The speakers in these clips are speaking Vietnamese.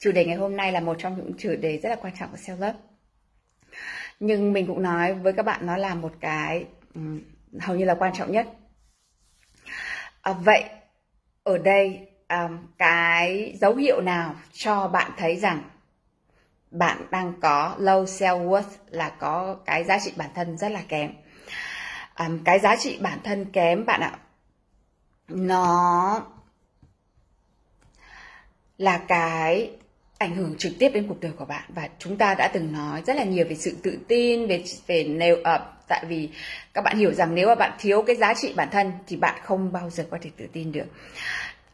Chủ đề ngày hôm nay là một trong những chủ đề rất là quan trọng của self love. Nhưng mình cũng nói với các bạn nó là một cái um, hầu như là quan trọng nhất. À, vậy ở đây um, cái dấu hiệu nào cho bạn thấy rằng bạn đang có low self worth là có cái giá trị bản thân rất là kém. Um, cái giá trị bản thân kém bạn ạ nó là cái ảnh hưởng trực tiếp đến cuộc đời của bạn. Và chúng ta đã từng nói rất là nhiều về sự tự tin về về nếu uh, tại vì các bạn hiểu rằng nếu mà bạn thiếu cái giá trị bản thân thì bạn không bao giờ có thể tự tin được.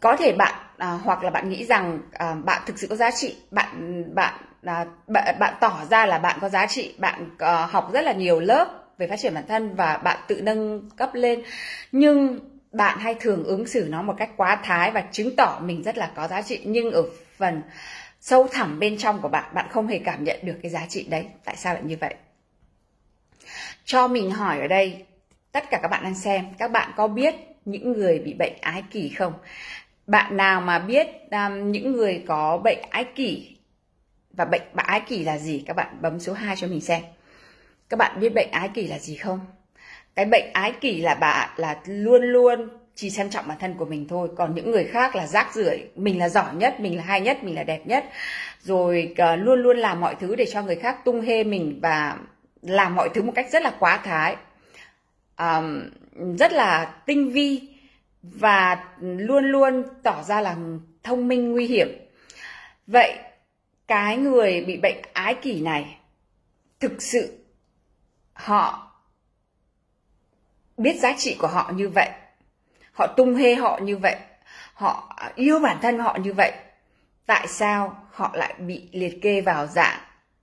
Có thể bạn à, hoặc là bạn nghĩ rằng à, bạn thực sự có giá trị bạn bạn à, bạn, bạn tỏ ra là bạn có giá trị bạn à, học rất là nhiều lớp về phát triển bản thân và bạn tự nâng cấp lên. Nhưng bạn hay thường ứng xử nó một cách quá thái và chứng tỏ mình rất là có giá trị. Nhưng ở phần sâu thẳm bên trong của bạn bạn không hề cảm nhận được cái giá trị đấy. Tại sao lại như vậy? Cho mình hỏi ở đây tất cả các bạn đang xem các bạn có biết những người bị bệnh ái kỷ không? Bạn nào mà biết um, những người có bệnh ái kỷ và bệnh ái kỷ là gì? Các bạn bấm số 2 cho mình xem. Các bạn biết bệnh ái kỷ là gì không? Cái bệnh ái kỷ là bạn là luôn luôn chỉ xem trọng bản thân của mình thôi. Còn những người khác là rác rưởi. Mình là giỏi nhất mình là hay nhất mình là đẹp nhất. Rồi uh, luôn luôn làm mọi thứ để cho người khác tung hê mình và làm mọi thứ một cách rất là quá thái. Um, rất là tinh vi và luôn luôn tỏ ra là thông minh nguy hiểm. Vậy cái người bị bệnh ái kỷ này thực sự họ biết giá trị của họ như vậy họ tung hê họ như vậy. Họ yêu bản thân họ như vậy. Tại sao họ lại bị liệt kê vào dạng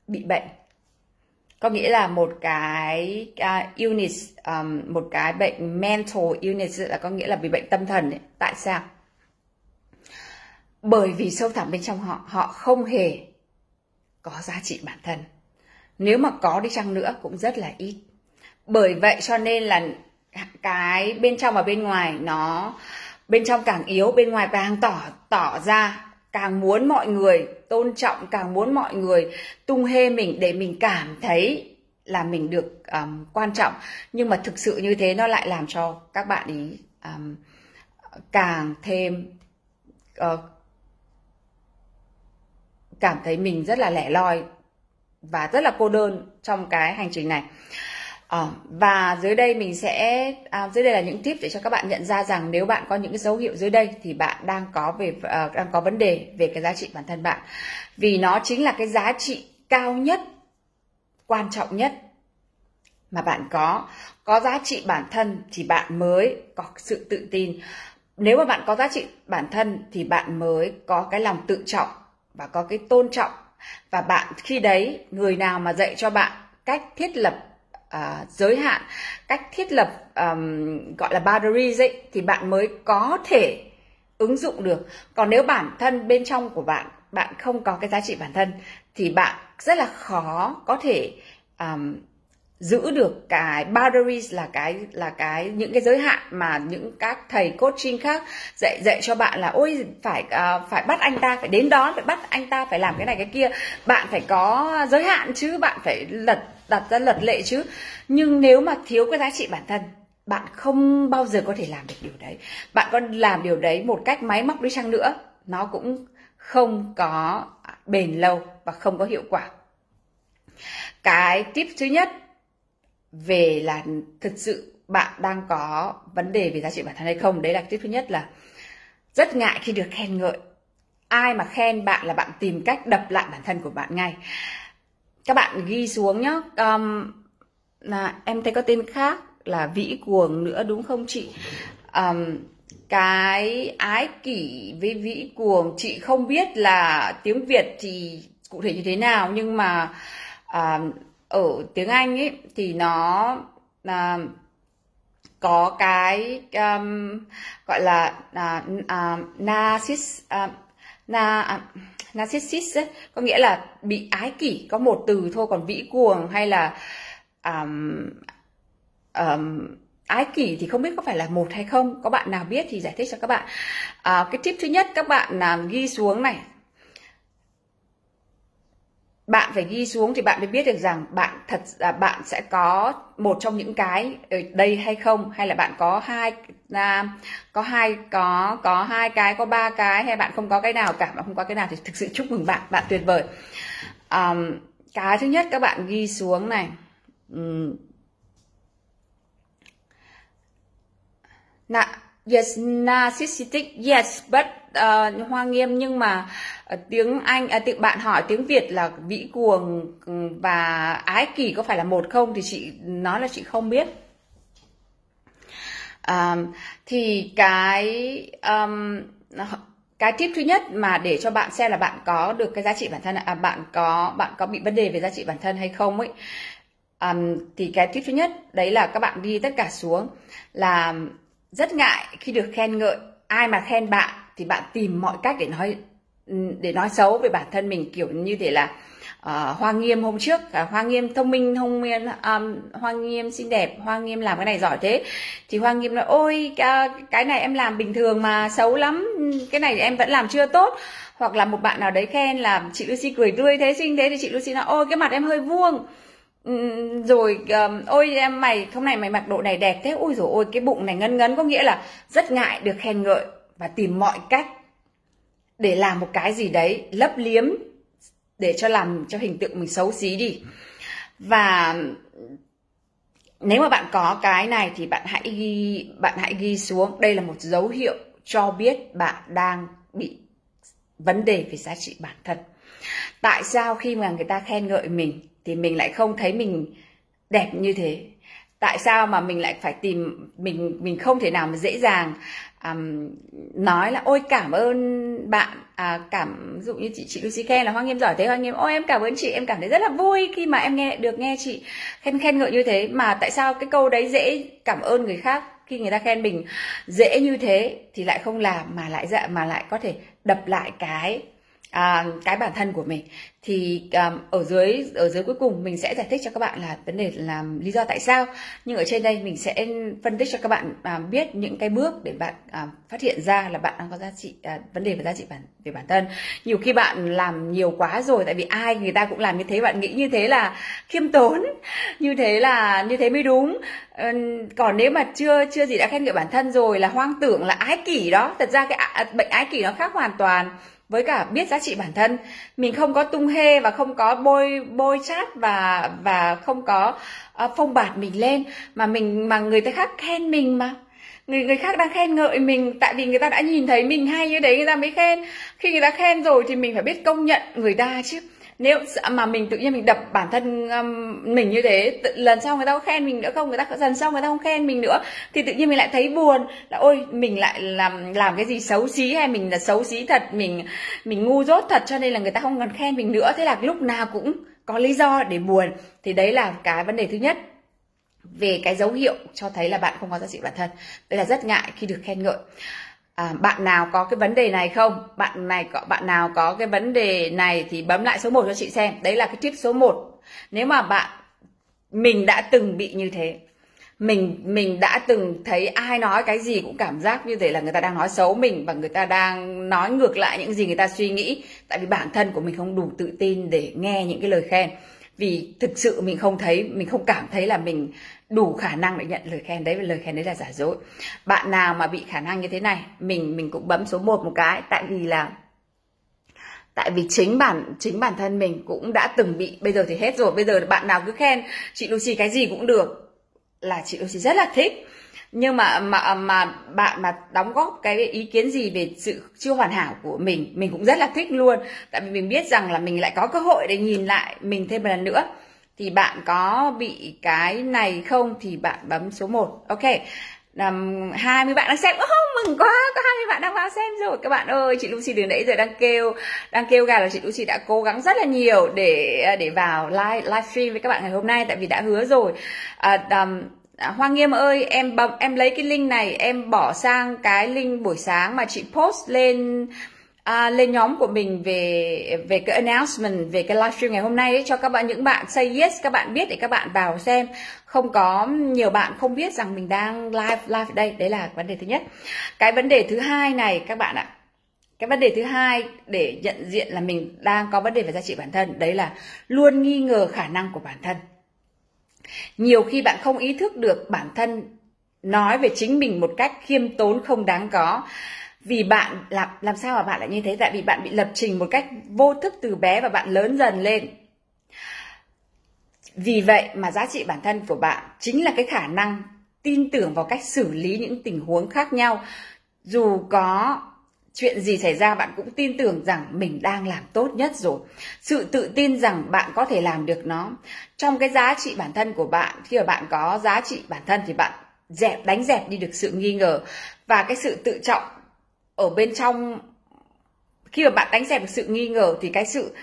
bị bệnh? Có nghĩa là một cái uh, illness um, một cái bệnh mental illness là có nghĩa là bị bệnh tâm thần ấy. tại sao? Bởi vì sâu thẳm bên trong họ họ không hề có giá trị bản thân. Nếu mà có đi chăng nữa cũng rất là ít. Bởi vậy cho nên là cái bên trong và bên ngoài nó bên trong càng yếu bên ngoài càng tỏ tỏ ra càng muốn mọi người tôn trọng càng muốn mọi người tung hê mình để mình cảm thấy là mình được um, quan trọng. Nhưng mà thực sự như thế nó lại làm cho các bạn ý um, càng thêm uh, cảm thấy mình rất là lẻ loi và rất là cô đơn trong cái hành trình này. À, và dưới đây mình sẽ à, dưới đây là những tip để cho các bạn nhận ra rằng nếu bạn có những cái dấu hiệu dưới đây thì bạn đang có về à, đang có vấn đề về cái giá trị bản thân bạn. Vì nó chính là cái giá trị cao nhất quan trọng nhất mà bạn có. Có giá trị bản thân thì bạn mới có sự tự tin. Nếu mà bạn có giá trị bản thân thì bạn mới có cái lòng tự trọng và có cái tôn trọng. Và bạn khi đấy người nào mà dạy cho bạn cách thiết lập uh, giới hạn. Cách thiết lập um, gọi là boundaries ấy thì bạn mới có thể ứng dụng được. Còn nếu bản thân bên trong của bạn bạn không có cái giá trị bản thân thì bạn rất là khó có thể um, giữ được cái boundaries là cái là cái những cái giới hạn mà những các thầy coaching khác dạy dạy cho bạn là ôi phải uh, phải bắt anh ta phải đến đón phải bắt anh ta phải làm cái này cái kia. Bạn phải có giới hạn chứ bạn phải lật đặt ra luật lệ chứ. Nhưng nếu mà thiếu cái giá trị bản thân, bạn không bao giờ có thể làm được điều đấy. Bạn có làm điều đấy một cách máy móc đi chăng nữa, nó cũng không có bền lâu và không có hiệu quả. Cái tip thứ nhất về là thực sự bạn đang có vấn đề về giá trị bản thân hay không, đấy là tip thứ nhất là rất ngại khi được khen ngợi. Ai mà khen bạn là bạn tìm cách đập lại bản thân của bạn ngay các bạn ghi xuống nhé um, là em thấy có tên khác là vĩ cuồng nữa đúng không chị? Um, cái ái kỷ với vĩ cuồng chị không biết là tiếng việt thì cụ thể như thế nào nhưng mà um, ở tiếng anh ấy thì nó à, có cái um, gọi là uh, uh, narcissist uh, na uh, narcissist ấy, có nghĩa là bị ái kỷ có một từ thôi còn vĩ cuồng hay là um, um, ái kỷ thì không biết có phải là một hay không. Có bạn nào biết thì giải thích cho các bạn. À, cái tip thứ nhất các bạn làm ghi xuống này bạn phải ghi xuống thì bạn mới biết được rằng bạn thật là bạn sẽ có một trong những cái ở đây hay không hay là bạn có hai à, có hai có có hai cái có ba cái hay bạn không có cái nào cả mà không có cái nào thì thực sự chúc mừng bạn bạn tuyệt vời à, cái thứ nhất các bạn ghi xuống này uhm yes, narcissistic, yes, but uh, hoa nghiêm nhưng mà uh, tiếng Anh, uh, tiếng bạn hỏi tiếng Việt là vĩ cuồng ừ, và ái kỷ có phải là một không thì chị nói là chị không biết. Um, thì cái um, cái tip thứ nhất mà để cho bạn xem là bạn có được cái giá trị bản thân à, bạn có bạn có bị vấn đề về giá trị bản thân hay không ấy um, thì cái tip thứ nhất đấy là các bạn đi tất cả xuống là rất ngại khi được khen ngợi. Ai mà khen bạn thì bạn tìm mọi cách để nói để nói xấu về bản thân mình kiểu như thế là uh, hoa nghiêm hôm trước. Uh, hoa nghiêm thông minh thông minh um, hoa nghiêm xinh đẹp hoa nghiêm làm cái này giỏi thế. Thì hoa nghiêm nói ôi cái, cái này em làm bình thường mà xấu lắm. Cái này em vẫn làm chưa tốt. Hoặc là một bạn nào đấy khen là chị Lucy cười tươi thế xinh thế. Thì chị Lucy nói ôi cái mặt em hơi vuông rồi um, ôi em mày hôm nay mày mặc độ này đẹp thế. Ôi rồi ôi cái bụng này ngân ngấn có nghĩa là rất ngại được khen ngợi và tìm mọi cách để làm một cái gì đấy lấp liếm để cho làm cho hình tượng mình xấu xí đi. Và nếu mà bạn có cái này thì bạn hãy ghi bạn hãy ghi xuống. Đây là một dấu hiệu cho biết bạn đang bị vấn đề về giá trị bản thân tại sao khi mà người ta khen ngợi mình thì mình lại không thấy mình đẹp như thế? Tại sao mà mình lại phải tìm mình mình không thể nào mà dễ dàng um, nói là ôi cảm ơn bạn à, cảm ví dụ như chị chị Lucy khen là Hoa Nghiêm giỏi thế Hoa Nghiêm ôi em cảm ơn chị em cảm thấy rất là vui khi mà em nghe được nghe chị khen khen ngợi như thế. Mà tại sao cái câu đấy dễ cảm ơn người khác khi người ta khen mình dễ như thế thì lại không làm mà lại dạ mà lại có thể đập lại cái à, cái bản thân của mình. Thì um, ở dưới ở dưới cuối cùng mình sẽ giải thích cho các bạn là vấn đề là lý do tại sao. Nhưng ở trên đây mình sẽ phân tích cho các bạn à, biết những cái bước để bạn à, phát hiện ra là bạn đang có giá trị à, vấn đề về giá trị bản về bản thân. Nhiều khi bạn làm nhiều quá rồi tại vì ai người ta cũng làm như thế bạn nghĩ như thế là khiêm tốn như thế là như thế mới đúng. Còn nếu mà chưa chưa gì đã khen ngợi bản thân rồi là hoang tưởng là ái kỷ đó thật ra cái à, bệnh ái kỷ nó khác hoàn toàn với cả biết giá trị bản thân mình không có tung hê và không có bôi bôi chát và và không có uh, phông bạt mình lên mà mình mà người ta khác khen mình mà. Người người khác đang khen ngợi mình tại vì người ta đã nhìn thấy mình hay như đấy người ta mới khen. Khi người ta khen rồi thì mình phải biết công nhận người ta chứ nếu mà mình tự nhiên mình đập bản thân um, mình như thế tự, lần sau người ta có khen mình nữa không? Người ta lần sau người ta không khen mình nữa thì tự nhiên mình lại thấy buồn. Là ôi mình lại làm làm cái gì xấu xí hay mình là xấu xí thật mình mình ngu dốt thật cho nên là người ta không cần khen mình nữa. Thế là lúc nào cũng có lý do để buồn. Thì đấy là cái vấn đề thứ nhất. Về cái dấu hiệu cho thấy là bạn không có giá trị bản thân. Đây là rất ngại khi được khen ngợi à, bạn nào có cái vấn đề này không? Bạn này có bạn nào có cái vấn đề này thì bấm lại số 1 cho chị xem. Đấy là cái tip số 1 nếu mà bạn mình đã từng bị như thế mình mình đã từng thấy ai nói cái gì cũng cảm giác như thế là người ta đang nói xấu mình và người ta đang nói ngược lại những gì người ta suy nghĩ. Tại vì bản thân của mình không đủ tự tin để nghe những cái lời khen. Vì thực sự mình không thấy mình không cảm thấy là mình đủ khả năng để nhận lời khen. Đấy và lời khen đấy là giả dối. Bạn nào mà bị khả năng như thế này, mình mình cũng bấm số 1 một cái. Tại vì là, tại vì chính bản chính bản thân mình cũng đã từng bị, bây giờ thì hết rồi. Bây giờ bạn nào cứ khen chị Lucy cái gì cũng được là chị Lucy rất là thích. Nhưng mà mà mà bạn mà đóng góp cái ý kiến gì về sự chưa hoàn hảo của mình mình cũng rất là thích luôn. Tại vì mình biết rằng là mình lại có cơ hội để nhìn lại mình thêm một lần nữa thì bạn có bị cái này không? Thì bạn bấm số 1 ok. Um, 20 bạn đang xem. Oh, mừng quá. Có 20 bạn đang vào xem rồi. Các bạn ơi chị Lucy từ nãy giờ đang kêu đang kêu gà là chị Lucy đã cố gắng rất là nhiều để để vào live livestream với các bạn ngày hôm nay tại vì đã hứa rồi. À, um, à, Hoa Nghiêm ơi, em bấm em lấy cái link này em bỏ sang cái link buổi sáng mà chị post lên à, lên nhóm của mình về về cái announcement về cái livestream ngày hôm nay ấy, cho các bạn những bạn say yes các bạn biết để các bạn vào xem. Không có nhiều bạn không biết rằng mình đang live live đây. Đấy là vấn đề thứ nhất. Cái vấn đề thứ hai này các bạn ạ. Cái vấn đề thứ hai để nhận diện là mình đang có vấn đề về giá trị bản thân. Đấy là luôn nghi ngờ khả năng của bản thân. Nhiều khi bạn không ý thức được bản thân nói về chính mình một cách khiêm tốn không đáng có vì bạn làm làm sao mà bạn lại như thế? Tại vì bạn bị lập trình một cách vô thức từ bé và bạn lớn dần lên. Vì vậy mà giá trị bản thân của bạn chính là cái khả năng tin tưởng vào cách xử lý những tình huống khác nhau. Dù có chuyện gì xảy ra, bạn cũng tin tưởng rằng mình đang làm tốt nhất rồi. Sự tự tin rằng bạn có thể làm được nó. Trong cái giá trị bản thân của bạn, khi mà bạn có giá trị bản thân thì bạn dẹp, đánh dẹp đi được sự nghi ngờ. Và cái sự tự trọng ở bên trong khi mà bạn đánh dẹp được sự nghi ngờ thì cái sự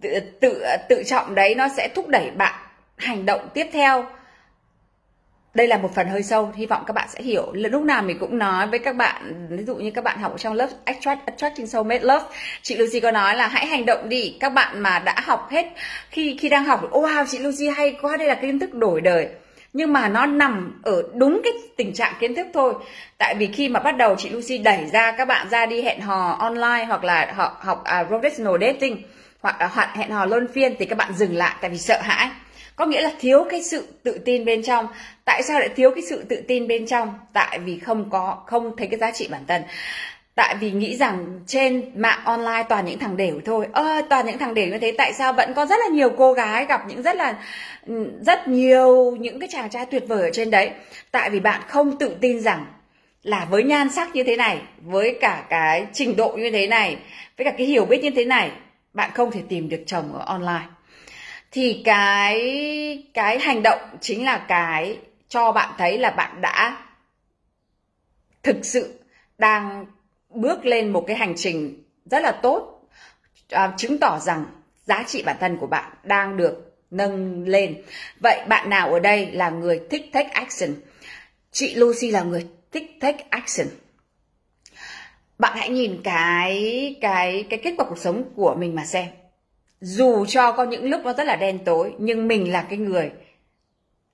tự tự, tự trọng đấy nó sẽ thúc đẩy bạn hành động tiếp theo. Đây là một phần hơi sâu hy vọng các bạn sẽ hiểu. Lúc nào mình cũng nói với các bạn ví dụ như các bạn học trong lớp attract attracting soulmate love chị Lucy có nói là hãy hành động đi các bạn mà đã học hết khi khi đang học wow chị Lucy hay quá đây là kiến thức đổi đời nhưng mà nó nằm ở đúng cái tình trạng kiến thức thôi. Tại vì khi mà bắt đầu chị Lucy đẩy ra các bạn ra đi hẹn hò online hoặc là họ học uh, professional dating hoặc là hoặc hẹn hò luân phiên thì các bạn dừng lại tại vì sợ hãi. Có nghĩa là thiếu cái sự tự tin bên trong. Tại sao lại thiếu cái sự tự tin bên trong? Tại vì không có không thấy cái giá trị bản thân tại vì nghĩ rằng trên mạng online toàn những thằng đều thôi. Ơ à, toàn những thằng đều như thế tại sao vẫn có rất là nhiều cô gái gặp những rất là ừ, rất nhiều những cái chàng trai tuyệt vời ở trên đấy? Tại vì bạn không tự tin rằng là với nhan sắc như thế này với cả cái trình độ như thế này với cả cái hiểu biết như thế này bạn không thể tìm được chồng ở online. Thì cái cái hành động chính là cái cho bạn thấy là bạn đã thực sự đang bước lên một cái hành trình rất là tốt à, chứng tỏ rằng giá trị bản thân của bạn đang được nâng lên. Vậy bạn nào ở đây là người thích take action? Chị Lucy là người thích take action. Bạn hãy nhìn cái cái cái kết quả cuộc sống của mình mà xem. Dù cho có những lúc nó rất là đen tối nhưng mình là cái người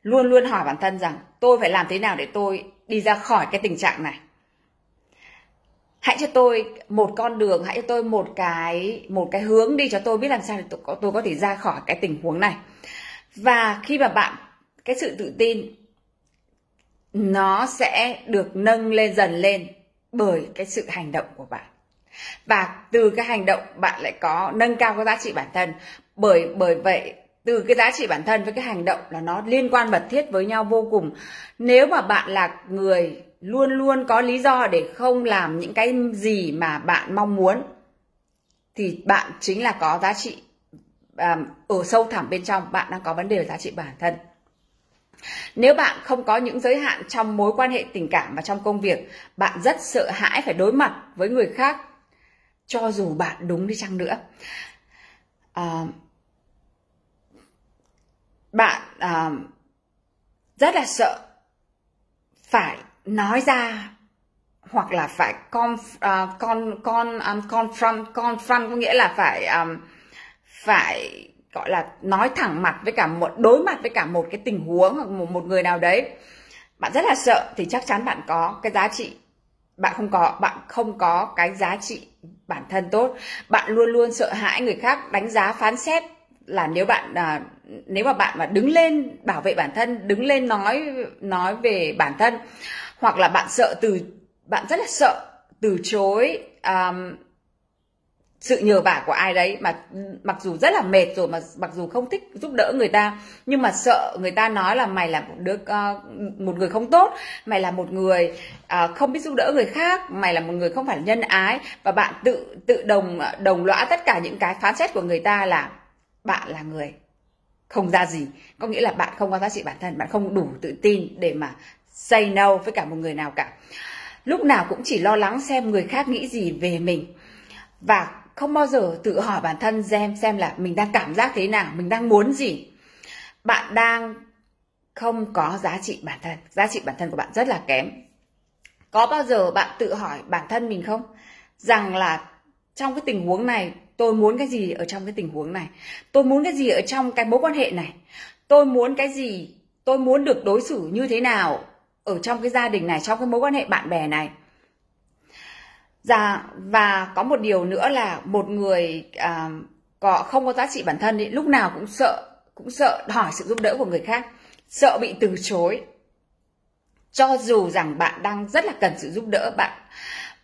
luôn luôn hỏi bản thân rằng tôi phải làm thế nào để tôi đi ra khỏi cái tình trạng này? Hãy cho tôi một con đường hãy cho tôi một cái một cái hướng đi cho tôi biết làm sao để tôi có, tôi có thể ra khỏi cái tình huống này. Và khi mà bạn cái sự tự tin nó sẽ được nâng lên dần lên bởi cái sự hành động của bạn. Và từ cái hành động bạn lại có nâng cao cái giá trị bản thân. Bởi bởi vậy từ cái giá trị bản thân với cái hành động là nó liên quan mật thiết với nhau vô cùng. Nếu mà bạn là người luôn luôn có lý do để không làm những cái gì mà bạn mong muốn thì bạn chính là có giá trị à, ở sâu thẳm bên trong bạn đang có vấn đề về giá trị bản thân. Nếu bạn không có những giới hạn trong mối quan hệ tình cảm và trong công việc bạn rất sợ hãi phải đối mặt với người khác cho dù bạn đúng đi chăng nữa. À, bạn à, rất là sợ phải nói ra hoặc là phải con uh, con con à, um, confront confront có nghĩa là phải um, phải gọi là nói thẳng mặt với cả một đối mặt với cả một cái tình huống hoặc một, một người nào đấy. Bạn rất là sợ thì chắc chắn bạn có cái giá trị. Bạn không có bạn không có cái giá trị bản thân tốt. Bạn luôn luôn sợ hãi người khác đánh giá phán xét là nếu bạn à, nếu mà bạn mà đứng lên bảo vệ bản thân đứng lên nói nói về bản thân hoặc là bạn sợ từ bạn rất là sợ từ chối um, sự nhờ vả của ai đấy mà mặc dù rất là mệt rồi mà mặc dù không thích giúp đỡ người ta nhưng mà sợ người ta nói là mày là một đứa uh, một người không tốt mày là một người uh, không biết giúp đỡ người khác mày là một người không phải nhân ái. Và bạn tự tự đồng đồng lõa tất cả những cái phán xét của người ta là bạn là người không ra gì. Có nghĩa là bạn không có giá trị bản thân bạn không đủ tự tin để mà say no với cả một người nào cả. Lúc nào cũng chỉ lo lắng xem người khác nghĩ gì về mình. Và không bao giờ tự hỏi bản thân xem xem là mình đang cảm giác thế nào, mình đang muốn gì. Bạn đang không có giá trị bản thân. Giá trị bản thân của bạn rất là kém. Có bao giờ bạn tự hỏi bản thân mình không? Rằng là trong cái tình huống này, tôi muốn cái gì ở trong cái tình huống này? Tôi muốn cái gì ở trong cái mối quan hệ này? Tôi muốn cái gì? Tôi muốn được đối xử như thế nào? Ở trong cái gia đình này trong cái mối quan hệ bạn bè này. Dạ và có một điều nữa là một người à, có không có giá trị bản thân thì lúc nào cũng sợ cũng sợ hỏi sự giúp đỡ của người khác sợ bị từ chối. Cho dù rằng bạn đang rất là cần sự giúp đỡ bạn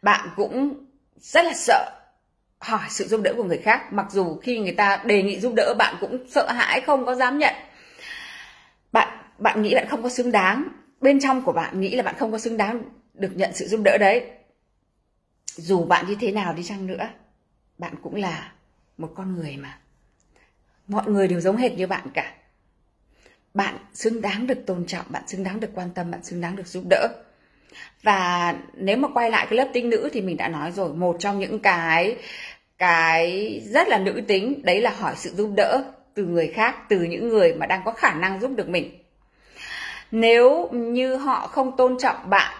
bạn cũng rất là sợ hỏi sự giúp đỡ của người khác. Mặc dù khi người ta đề nghị giúp đỡ bạn cũng sợ hãi không có dám nhận. Bạn bạn nghĩ bạn không có xứng đáng bên trong của bạn nghĩ là bạn không có xứng đáng được nhận sự giúp đỡ đấy. Dù bạn như thế nào đi chăng nữa, bạn cũng là một con người mà. Mọi người đều giống hệt như bạn cả. Bạn xứng đáng được tôn trọng, bạn xứng đáng được quan tâm, bạn xứng đáng được giúp đỡ. Và nếu mà quay lại cái lớp tinh nữ thì mình đã nói rồi, một trong những cái cái rất là nữ tính, đấy là hỏi sự giúp đỡ từ người khác, từ những người mà đang có khả năng giúp được mình nếu như họ không tôn trọng bạn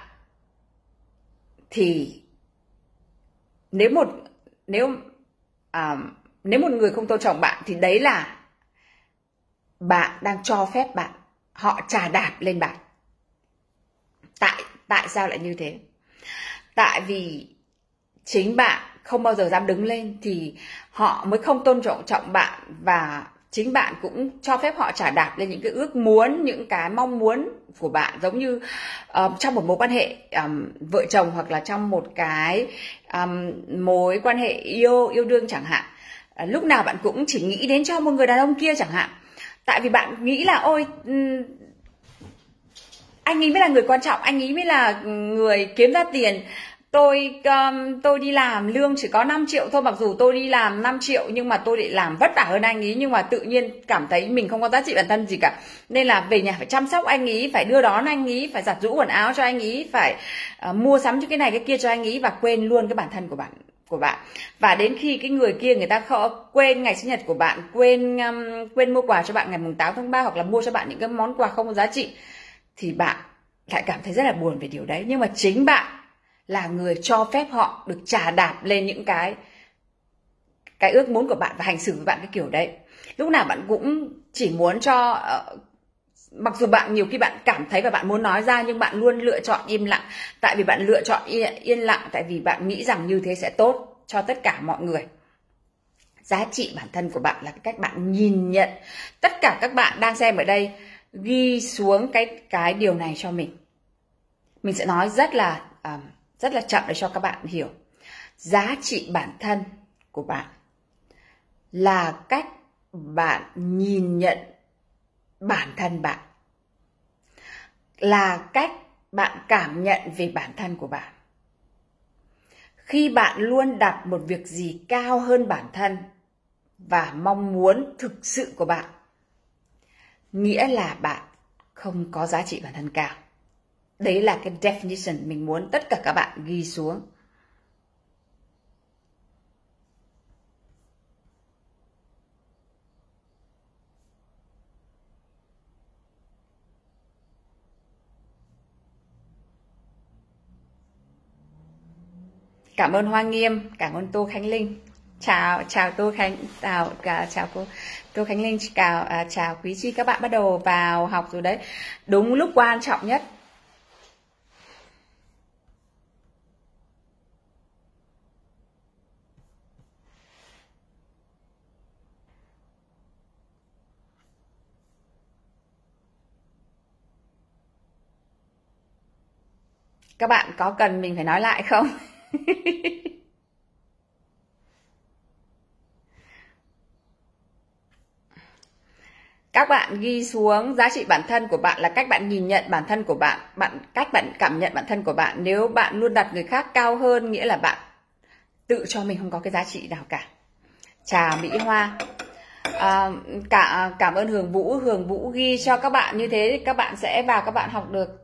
thì nếu một nếu à, nếu một người không tôn trọng bạn thì đấy là bạn đang cho phép bạn họ trà đạp lên bạn. Tại tại sao lại như thế? Tại vì chính bạn không bao giờ dám đứng lên thì họ mới không tôn trọng trọng bạn và chính bạn cũng cho phép họ trả đạp lên những cái ước muốn những cái mong muốn của bạn giống như um, trong một mối quan hệ um, vợ chồng hoặc là trong một cái um, mối quan hệ yêu yêu đương chẳng hạn. À, lúc nào bạn cũng chỉ nghĩ đến cho một người đàn ông kia chẳng hạn. Tại vì bạn nghĩ là ôi um, anh ấy mới là người quan trọng anh ấy mới là người kiếm ra tiền tôi um, tôi đi làm lương chỉ có 5 triệu thôi mặc dù tôi đi làm 5 triệu nhưng mà tôi lại làm vất vả hơn anh ấy nhưng mà tự nhiên cảm thấy mình không có giá trị bản thân gì cả. Nên là về nhà phải chăm sóc anh ấy phải đưa đón anh ấy phải giặt rũ quần áo cho anh ấy phải uh, mua sắm cho cái này cái kia cho anh ấy và quên luôn cái bản thân của bạn của bạn. Và đến khi cái người kia người ta khó, quên ngày sinh nhật của bạn quên um, quên mua quà cho bạn ngày mùng 8 tháng 3 hoặc là mua cho bạn những cái món quà không có giá trị thì bạn lại cảm thấy rất là buồn về điều đấy. Nhưng mà chính bạn là người cho phép họ được trả đạp lên những cái cái ước muốn của bạn và hành xử với bạn cái kiểu đấy. Lúc nào bạn cũng chỉ muốn cho uh, mặc dù bạn nhiều khi bạn cảm thấy và bạn muốn nói ra nhưng bạn luôn lựa chọn im lặng. Tại vì bạn lựa chọn yên, yên lặng tại vì bạn nghĩ rằng như thế sẽ tốt cho tất cả mọi người. Giá trị bản thân của bạn là cái cách bạn nhìn nhận. Tất cả các bạn đang xem ở đây ghi xuống cái cái điều này cho mình. Mình sẽ nói rất là uh, rất là chậm để cho các bạn hiểu. Giá trị bản thân của bạn là cách bạn nhìn nhận bản thân bạn. Là cách bạn cảm nhận về bản thân của bạn. Khi bạn luôn đặt một việc gì cao hơn bản thân và mong muốn thực sự của bạn, nghĩa là bạn không có giá trị bản thân cao đấy là cái definition mình muốn tất cả các bạn ghi xuống. Cảm ơn hoa nghiêm cảm ơn tô khánh linh. Chào chào tô khánh chào cả chào cô tô khánh linh chào à, chào quý chi các bạn bắt đầu vào học rồi đấy. Đúng lúc quan trọng nhất các bạn có cần mình phải nói lại không? Các bạn ghi xuống giá trị bản thân của bạn là cách bạn nhìn nhận bản thân của bạn bạn cách bạn cảm nhận bản thân của bạn. Nếu bạn luôn đặt người khác cao hơn nghĩa là bạn tự cho mình không có cái giá trị nào cả. Trà mỹ hoa. À, cả à, cảm ơn hường vũ. Hường vũ ghi cho các bạn như thế các bạn sẽ vào các bạn học được.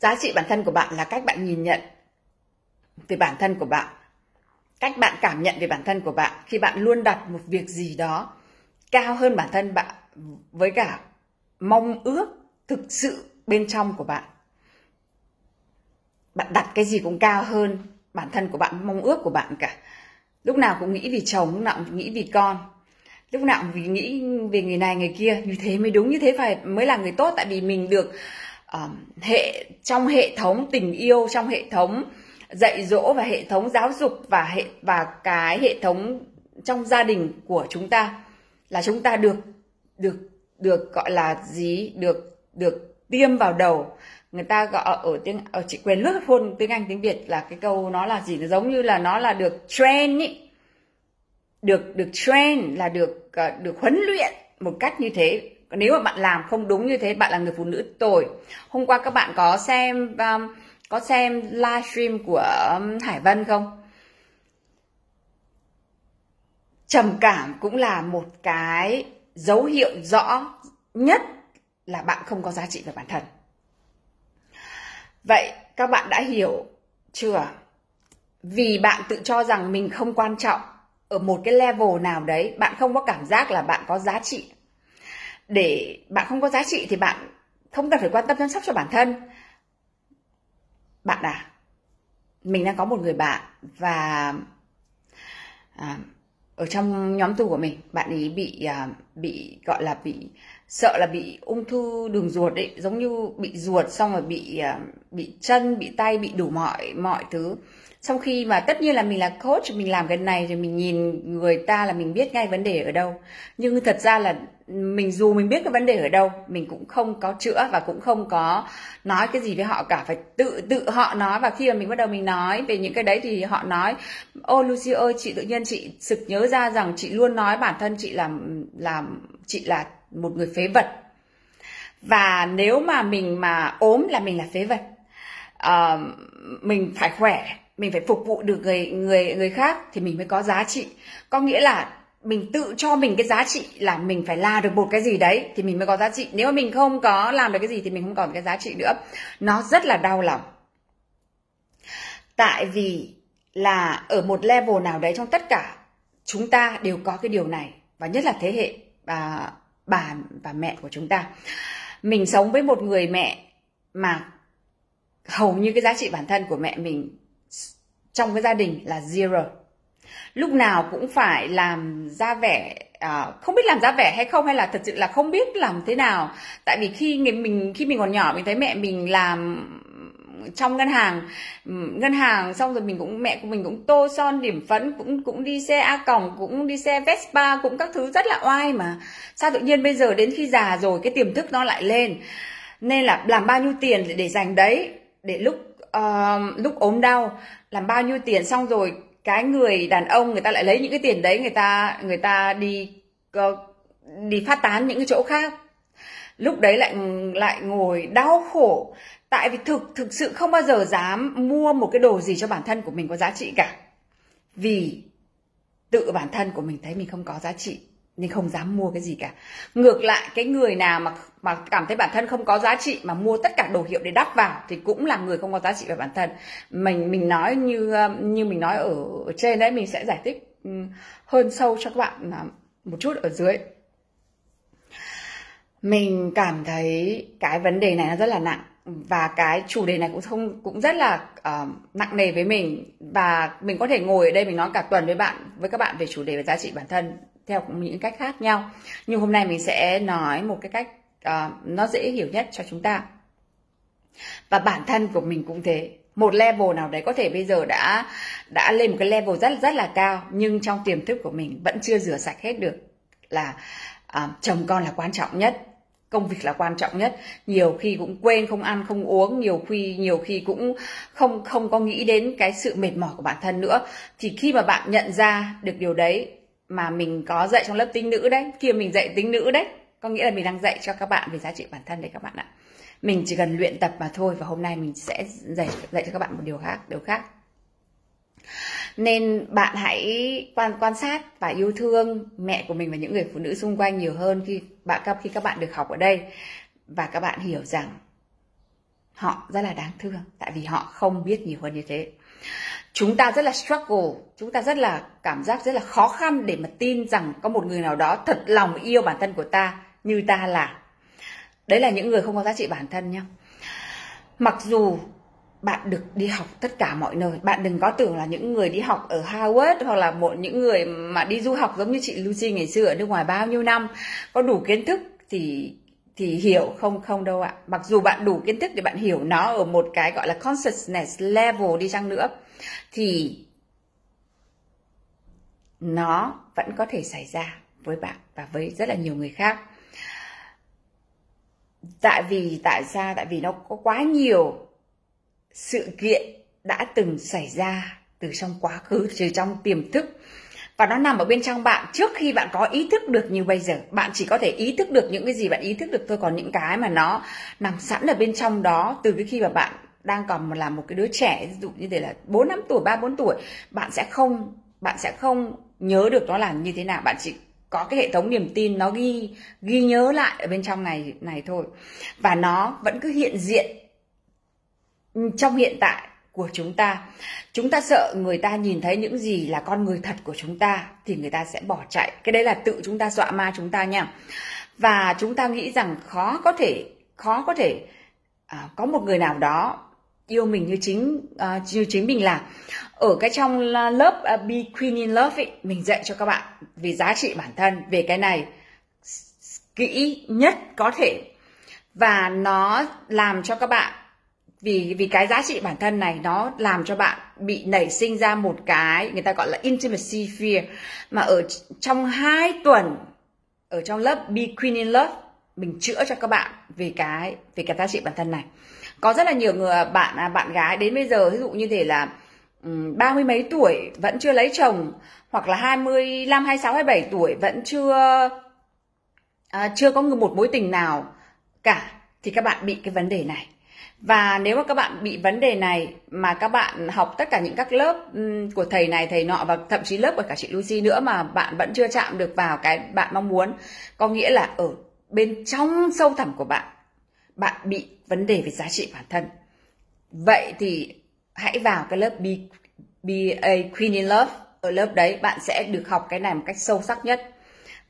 Giá trị bản thân của bạn là cách bạn nhìn nhận về bản thân của bạn. Cách bạn cảm nhận về bản thân của bạn. Khi bạn luôn đặt một việc gì đó cao hơn bản thân bạn, với cả mong ước thực sự bên trong của bạn. Bạn đặt cái gì cũng cao hơn bản thân của bạn, mong ước của bạn cả. Lúc nào cũng nghĩ vì chồng, lúc nào cũng nghĩ vì con. Lúc nào cũng vì nghĩ về người này, người kia. Như thế mới đúng, như thế phải, mới là người tốt. Tại vì mình được um, hệ trong hệ thống tình yêu trong hệ thống dạy dỗ và hệ thống giáo dục và hệ và cái hệ thống trong gia đình của chúng ta là chúng ta được được được gọi là gì? Được được tiêm vào đầu. Người ta gọi ở tiếng ở chị quên lướt phôn tiếng anh tiếng việt là cái câu nó là gì? Nó giống như là nó là được train ý. Được được train là được ờ, được huấn luyện một cách như thế nếu mà bạn làm không đúng như thế bạn là người phụ nữ tồi. Hôm qua các bạn có xem um, có xem livestream của um, Hải Vân không? Trầm cảm cũng là một cái dấu hiệu rõ nhất là bạn không có giá trị về bản thân. Vậy các bạn đã hiểu chưa? Vì bạn tự cho rằng mình không quan trọng ở một cái level nào đấy bạn không có cảm giác là bạn có giá trị để bạn không có giá trị thì bạn không cần phải quan tâm chăm sóc cho bản thân. Bạn à mình đang có một người bạn và à, ở trong nhóm tu của mình bạn ấy bị à, bị gọi là bị sợ là bị ung thư đường ruột ấy giống như bị ruột xong rồi bị à, bị chân bị tay bị đủ mọi mọi thứ. Sau khi mà tất nhiên là mình là coach mình làm cái này thì mình nhìn người ta là mình biết ngay vấn đề ở đâu. Nhưng thật ra là mình dù mình biết cái vấn đề ở đâu mình cũng không có chữa và cũng không có nói cái gì với họ cả. Phải tự tự họ nói và khi mà mình bắt đầu mình nói về những cái đấy thì họ nói ô Lucy ơi chị tự nhiên chị sực nhớ ra rằng chị luôn nói bản thân chị làm làm chị là một người phế vật. Và nếu mà mình mà ốm là mình là phế vật. À, mình phải khỏe mình phải phục vụ được người người người khác thì mình mới có giá trị. Có nghĩa là mình tự cho mình cái giá trị là mình phải làm được một cái gì đấy thì mình mới có giá trị. Nếu mà mình không có làm được cái gì thì mình không còn cái giá trị nữa. Nó rất là đau lòng. Tại vì là ở một level nào đấy trong tất cả, chúng ta đều có cái điều này. Và nhất là thế hệ bà bà và mẹ của chúng ta. Mình sống với một người mẹ mà hầu như cái giá trị bản thân của mẹ mình trong cái gia đình là zero lúc nào cũng phải làm ra vẻ à, không biết làm ra vẻ hay không hay là thật sự là không biết làm thế nào. Tại vì khi mình khi mình còn nhỏ mình thấy mẹ mình làm trong ngân hàng ngân hàng xong rồi mình cũng mẹ của mình cũng tô son điểm phấn cũng cũng đi xe a còng cũng đi xe vespa cũng các thứ rất là oai mà. Sao tự nhiên bây giờ đến khi già rồi cái tiềm thức nó lại lên? Nên là làm bao nhiêu tiền để, để dành đấy? Để lúc uh, lúc ốm đau làm bao nhiêu tiền xong rồi cái người đàn ông người ta lại lấy những cái tiền đấy người ta người ta đi ờ, đi phát tán những cái chỗ khác. Lúc đấy lại lại ngồi đau khổ. Tại vì thực thực sự không bao giờ dám mua một cái đồ gì cho bản thân của mình có giá trị cả. Vì tự bản thân của mình thấy mình không có giá trị nên không dám mua cái gì cả. Ngược lại cái người nào mà mà cảm thấy bản thân không có giá trị mà mua tất cả đồ hiệu để đắp vào thì cũng là người không có giá trị về bản thân. Mình mình nói như như mình nói ở, trên đấy mình sẽ giải thích ừ, hơn sâu cho các bạn à, một chút ở dưới. Mình cảm thấy cái vấn đề này nó rất là nặng và cái chủ đề này cũng không cũng rất là uh, nặng nề với mình. Và mình có thể ngồi ở đây mình nói cả tuần với bạn với các bạn về chủ đề về giá trị bản thân theo những cách khác nhau. Nhưng hôm nay mình sẽ nói một cái cách uh, nó dễ hiểu nhất cho chúng ta. Và bản thân của mình cũng thế. Một level nào đấy có thể bây giờ đã đã lên một cái level rất rất là cao nhưng trong tiềm thức của mình vẫn chưa rửa sạch hết được. Là uh, chồng con là quan trọng nhất công việc là quan trọng nhất. Nhiều khi cũng quên không ăn không uống nhiều khi nhiều khi cũng không không có nghĩ đến cái sự mệt mỏi của bản thân nữa. Thì khi mà bạn nhận ra được điều đấy mà mình có dạy trong lớp tính nữ đấy. Kia mình dạy tính nữ đấy, có nghĩa là mình đang dạy cho các bạn về giá trị bản thân đấy các bạn ạ. Mình chỉ cần luyện tập mà thôi và hôm nay mình sẽ dạy dạy cho các bạn một điều khác điều khác. Nên bạn hãy quan quan sát và yêu thương mẹ của mình và những người phụ nữ xung quanh nhiều hơn khi bạn khi các bạn được học ở đây. Và các bạn hiểu rằng họ rất là đáng thương, tại vì họ không biết nhiều hơn như thế chúng ta rất là struggle, chúng ta rất là cảm giác rất là khó khăn để mà tin rằng có một người nào đó thật lòng yêu bản thân của ta như ta là. Đấy là những người không có giá trị bản thân nhá. Mặc dù bạn được đi học tất cả mọi nơi, bạn đừng có tưởng là những người đi học ở Harvard hoặc là một những người mà đi du học giống như chị Lucy ngày xưa ở nước ngoài bao nhiêu năm, có đủ kiến thức thì thì hiểu, không không đâu ạ. Mặc dù bạn đủ kiến thức để bạn hiểu nó ở một cái gọi là consciousness level đi chăng nữa thì nó vẫn có thể xảy ra với bạn và với rất là nhiều người khác. Tại vì, tại sao? Tại vì nó có quá nhiều sự kiện đã từng xảy ra từ trong quá khứ, từ trong tiềm thức. Và nó nằm ở bên trong bạn. Trước khi bạn có ý thức được như bây giờ, bạn chỉ có thể ý thức được những cái gì bạn ý thức được thôi. Còn những cái mà nó nằm sẵn ở bên trong đó, từ cái khi mà bạn đang còn là một cái đứa trẻ ví dụ như thế là bốn năm tuổi ba bốn tuổi bạn sẽ không bạn sẽ không nhớ được nó là như thế nào. Bạn chỉ có cái hệ thống niềm tin nó ghi ghi nhớ lại ở bên trong này này thôi. Và nó vẫn cứ hiện diện trong hiện tại của chúng ta. Chúng ta sợ người ta nhìn thấy những gì là con người thật của chúng ta thì người ta sẽ bỏ chạy. Cái đấy là tự chúng ta dọa ma chúng ta nha. Và chúng ta nghĩ rằng khó có thể khó có thể à, có một người nào đó yêu mình như chính uh, như chính mình là. Ở cái trong à, lớp uh, Be Queen in Love ấy, mình dạy cho các bạn về giá trị bản thân về cái này kỹ nhất có thể. Và nó làm cho các bạn vì vì cái giá trị bản thân này nó làm cho bạn bị nảy sinh ra một cái người ta gọi là intimacy fear. Mà ở trong hai tuần ở trong lớp Be Queen in Love mình chữa cho các bạn về cái về cái giá trị bản thân này có rất là nhiều người bạn à, bạn gái đến bây giờ ví dụ như thế là ừ, ba mươi mấy tuổi vẫn chưa lấy chồng hoặc là 25, 26, 27 tuổi vẫn chưa à, chưa có một mối tình nào cả thì các bạn bị cái vấn đề này. Và nếu mà các bạn bị vấn đề này mà các bạn học tất cả những các lớp ừ, của thầy này thầy nọ và thậm chí lớp của cả chị Lucy nữa mà bạn vẫn chưa chạm được vào cái bạn mong muốn có nghĩa là ở bên trong sâu thẳm của bạn bạn bị vấn đề về giá trị bản thân vậy thì hãy vào cái lớp B, BA Queen in Love ở lớp đấy bạn sẽ được học cái này một cách sâu sắc nhất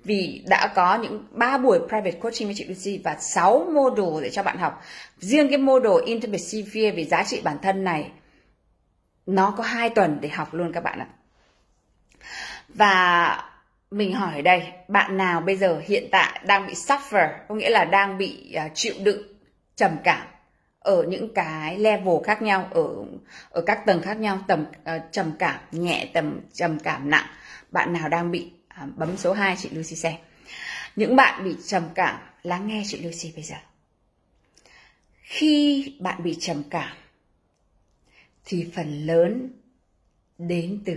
vì đã có những 3 buổi private coaching với chị Lucy và 6 đồ để cho bạn học. Riêng cái module Intimacy Fear về giá trị bản thân này nó có 2 tuần để học luôn các bạn ạ. Và mình hỏi ở đây, bạn nào bây giờ hiện tại đang bị suffer, có nghĩa là đang bị uh, chịu đựng trầm cảm ở những cái level khác nhau ở ở các tầng khác nhau tầm uh, trầm cảm nhẹ tầm trầm cảm nặng bạn nào đang bị uh, bấm số 2 chị Lucy xem. Những bạn bị trầm cảm lắng nghe chị Lucy bây giờ. Khi bạn bị trầm cảm thì phần lớn đến từ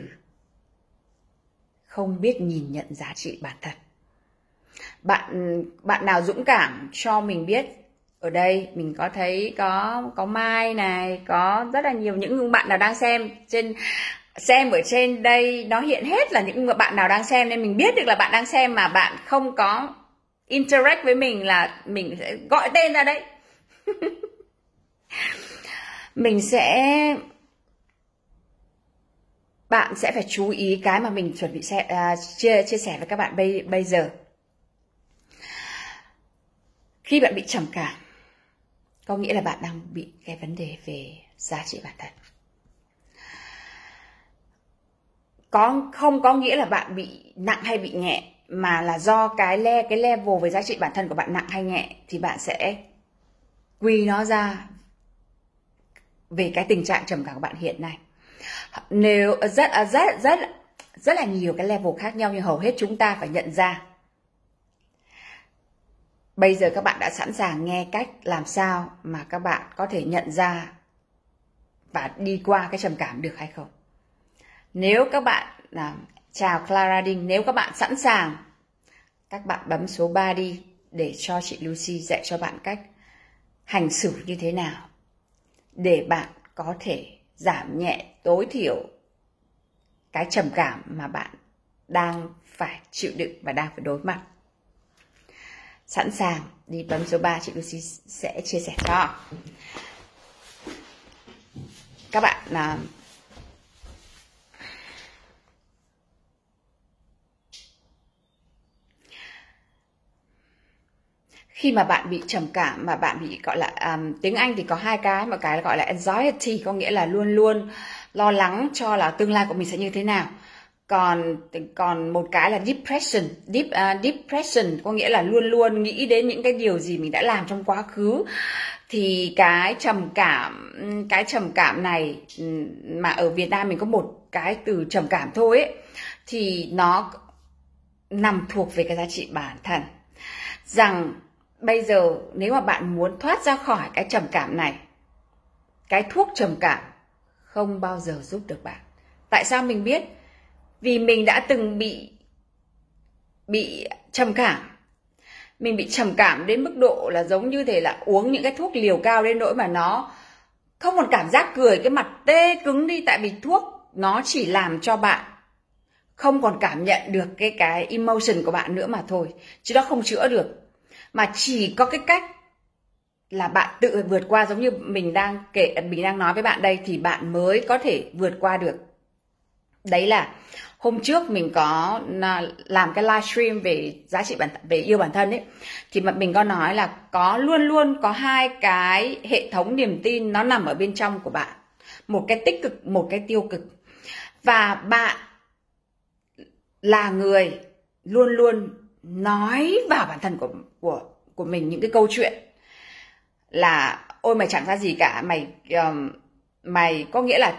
không biết nhìn nhận giá trị bản thân. Bạn bạn nào dũng cảm cho mình biết ở đây mình có thấy có có Mai này, có rất là nhiều những bạn nào đang xem. Trên xem ở trên đây nó hiện hết là những bạn nào đang xem nên mình biết được là bạn đang xem mà bạn không có interact với mình là mình sẽ gọi tên ra đấy. Mình sẽ bạn sẽ phải chú ý cái mà mình chuẩn bị sẽ uh, chia chia sẻ với các bạn bây bây giờ. Khi bạn bị trầm cảm có nghĩa là bạn đang bị cái vấn đề về giá trị bản thân. Có, không có nghĩa là bạn bị nặng hay bị nhẹ mà là do cái le, cái level về giá trị bản thân của bạn nặng hay nhẹ thì bạn sẽ quy nó ra về cái tình trạng trầm cảm của bạn hiện nay. Nếu, rất rất rất rất là nhiều cái level khác nhau, nhưng hầu hết chúng ta phải nhận ra bây giờ các bạn đã sẵn sàng nghe cách làm sao mà các bạn có thể nhận ra và đi qua cái trầm cảm được hay không nếu các bạn là chào Clara Đinh, nếu các bạn sẵn sàng, các bạn bấm số 3 đi để cho chị Lucy dạy cho bạn cách hành xử như thế nào để bạn có thể giảm nhẹ tối thiểu cái trầm cảm mà bạn đang phải chịu đựng và đang phải đối mặt. Sẵn sàng đi bấm số 3 chị Lucy sẽ chia sẻ cho. các bạn là khi mà bạn bị trầm cảm mà bạn bị gọi là um, tiếng Anh thì có hai cái một cái gọi là anxiety có nghĩa là luôn luôn lo lắng cho là tương lai của mình sẽ như thế nào còn còn một cái là depression. Deep uh, depression có nghĩa là luôn luôn nghĩ đến những cái điều gì mình đã làm trong quá khứ. Thì cái trầm cảm cái trầm cảm này mà ở Việt Nam mình có một cái từ trầm cảm thôi ấy, thì nó nằm thuộc về cái giá trị bản thân. Rằng bây giờ nếu mà bạn muốn thoát ra khỏi cái trầm cảm này cái thuốc trầm cảm không bao giờ giúp được bạn. Tại sao mình biết? Vì mình đã từng bị bị trầm cảm. Mình bị trầm cảm đến mức độ là giống như thể là uống những cái thuốc liều cao đến nỗi mà nó không còn cảm giác cười, cái mặt tê cứng đi, tại vì thuốc nó chỉ làm cho bạn không còn cảm nhận được cái cái emotion của bạn nữa mà thôi, chứ nó không chữa được. Mà chỉ có cái cách là bạn tự vượt qua, giống như mình đang kể, mình đang nói với bạn đây, thì bạn mới có thể vượt qua được. Đấy là hôm trước mình có à, làm cái livestream về giá trị bản về yêu bản thân ấy thì mà mình có nói là có luôn luôn có hai cái hệ thống niềm tin nó nằm ở bên trong của bạn. Một cái tích cực một cái tiêu cực. Và bạn là người luôn luôn nói vào bản thân của của của mình những cái câu chuyện là ôi mày chẳng ra gì cả. Mày um, mày có nghĩa là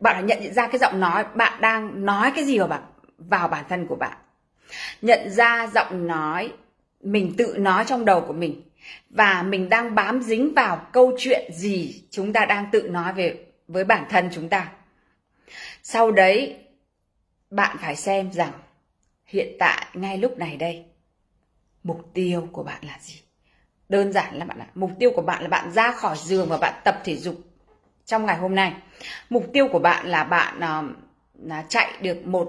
bạn phải nhận ra cái giọng nói, bạn đang nói cái gì vào bạn, vào bản thân của bạn. Nhận ra giọng nói, mình tự nói trong đầu của mình. Và mình đang bám dính vào câu chuyện gì chúng ta đang tự nói về, với bản thân chúng ta. Sau đấy, bạn phải xem rằng, hiện tại, ngay lúc này đây, mục tiêu của bạn là gì? Đơn giản là bạn ạ mục tiêu của bạn là bạn ra khỏi giường và bạn tập thể dục trong ngày hôm nay. Mục tiêu của bạn là bạn um, là chạy được một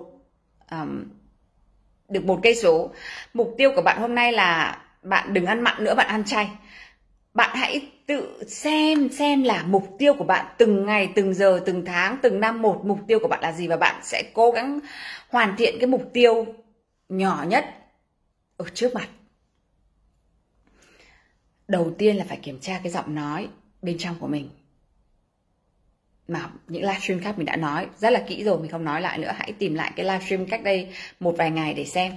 um, được một cây số. Mục tiêu của bạn hôm nay là bạn đừng ăn mặn nữa bạn ăn chay. Bạn hãy tự xem xem là mục tiêu của bạn từng ngày từng giờ từng tháng từng năm một mục tiêu của bạn là gì và bạn sẽ cố gắng hoàn thiện cái mục tiêu nhỏ nhất ở trước mặt. Đầu tiên là phải kiểm tra cái giọng nói bên trong của mình mà những livestream khác mình đã nói. Rất là kỹ rồi, mình không nói lại nữa. Hãy tìm lại cái livestream cách đây một vài ngày để xem.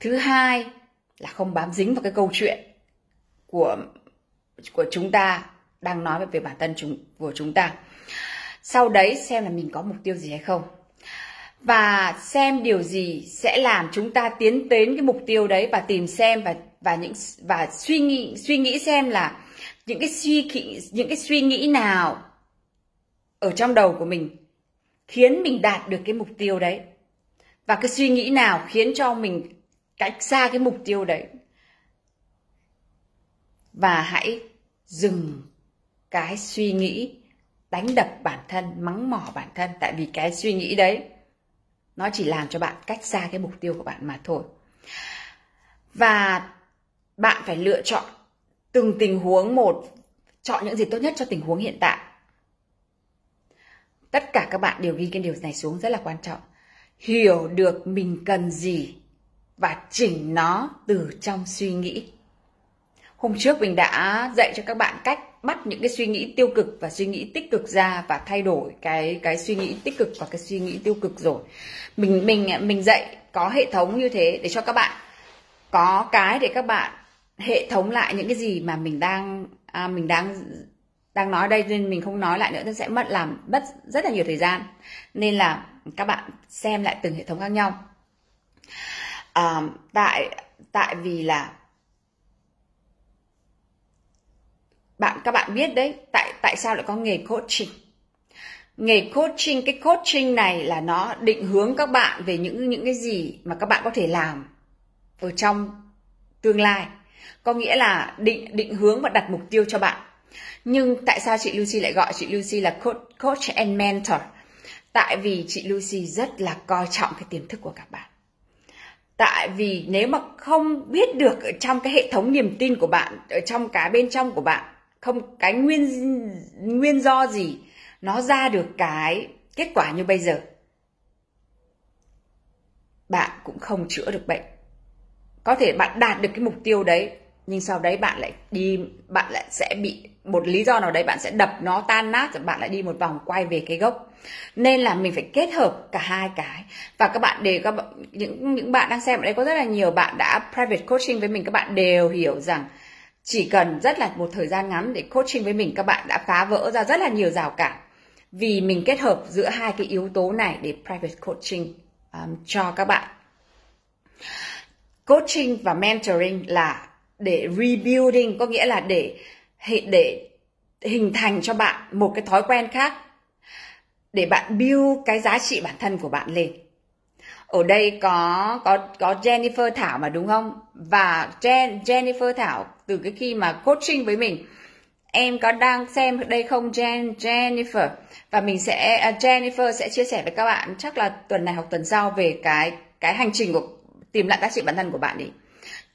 Thứ hai là không bám dính vào cái câu chuyện của của chúng ta đang nói về bản thân chúng, của chúng ta. Sau đấy xem là mình có mục tiêu gì hay không. Và xem điều gì sẽ làm chúng ta tiến đến cái mục tiêu đấy và tìm xem và và những, và suy nghĩ suy nghĩ xem là những cái suy nghĩ những cái suy nghĩ nào ở trong đầu của mình, khiến mình đạt được cái mục tiêu đấy. Và cái suy nghĩ nào khiến cho mình cách xa cái mục tiêu đấy. Và hãy dừng cái suy nghĩ, đánh đập bản thân, mắng mỏ bản thân. Tại vì cái suy nghĩ đấy, nó chỉ làm cho bạn cách xa cái mục tiêu của bạn mà thôi. Và bạn phải lựa chọn từng tình huống một, chọn những gì tốt nhất cho tình huống hiện tại tất cả các bạn đều ghi cái điều này xuống rất là quan trọng. Hiểu được mình cần gì và chỉnh nó từ trong suy nghĩ. Hôm trước mình đã dạy cho các bạn cách bắt những cái suy nghĩ tiêu cực và suy nghĩ tích cực ra và thay đổi cái cái suy nghĩ tích cực và cái suy nghĩ tiêu cực rồi. Mình mình mình dạy có hệ thống như thế để cho các bạn có cái để các bạn hệ thống lại những cái gì mà mình đang à, mình đang đang nói đây nên mình không nói lại nữa nó sẽ mất làm mất rất là nhiều thời gian. Nên là các bạn xem lại từng hệ thống khác nhau. À, tại tại vì là bạn các bạn biết đấy tại tại sao lại có nghề coaching? Nghề coaching cái coaching này là nó định hướng các bạn về những những cái gì mà các bạn có thể làm ở trong tương lai. Có nghĩa là định định hướng và đặt mục tiêu cho bạn nhưng tại sao chị Lucy lại gọi chị Lucy là coach, coach and mentor? Tại vì chị Lucy rất là coi trọng cái tiềm thức của các bạn. Tại vì nếu mà không biết được ở trong cái hệ thống niềm tin của bạn ở trong cái bên trong của bạn không cái nguyên nguyên do gì nó ra được cái kết quả như bây giờ bạn cũng không chữa được bệnh. Có thể bạn đạt được cái mục tiêu đấy nhưng sau đấy bạn lại đi bạn lại sẽ bị một lý do nào đấy bạn sẽ đập nó tan nát rồi bạn lại đi một vòng quay về cái gốc. Nên là mình phải kết hợp cả hai cái. Và các bạn đều các bạn, những những bạn đang xem ở đây có rất là nhiều bạn đã private coaching với mình các bạn đều hiểu rằng chỉ cần rất là một thời gian ngắn để coaching với mình các bạn đã phá vỡ ra rất là nhiều rào cản. Vì mình kết hợp giữa hai cái yếu tố này để private coaching um, cho các bạn. Coaching và mentoring là để rebuilding có nghĩa là để để hình thành cho bạn một cái thói quen khác để bạn build cái giá trị bản thân của bạn lên. Ở đây có có có Jennifer Thảo mà đúng không? Và Jen, Jennifer Thảo từ cái khi mà coaching với mình em có đang xem đây không Jen Jennifer? Và mình sẽ uh, Jennifer sẽ chia sẻ với các bạn chắc là tuần này hoặc tuần sau về cái cái hành trình của tìm lại giá trị bản thân của bạn đi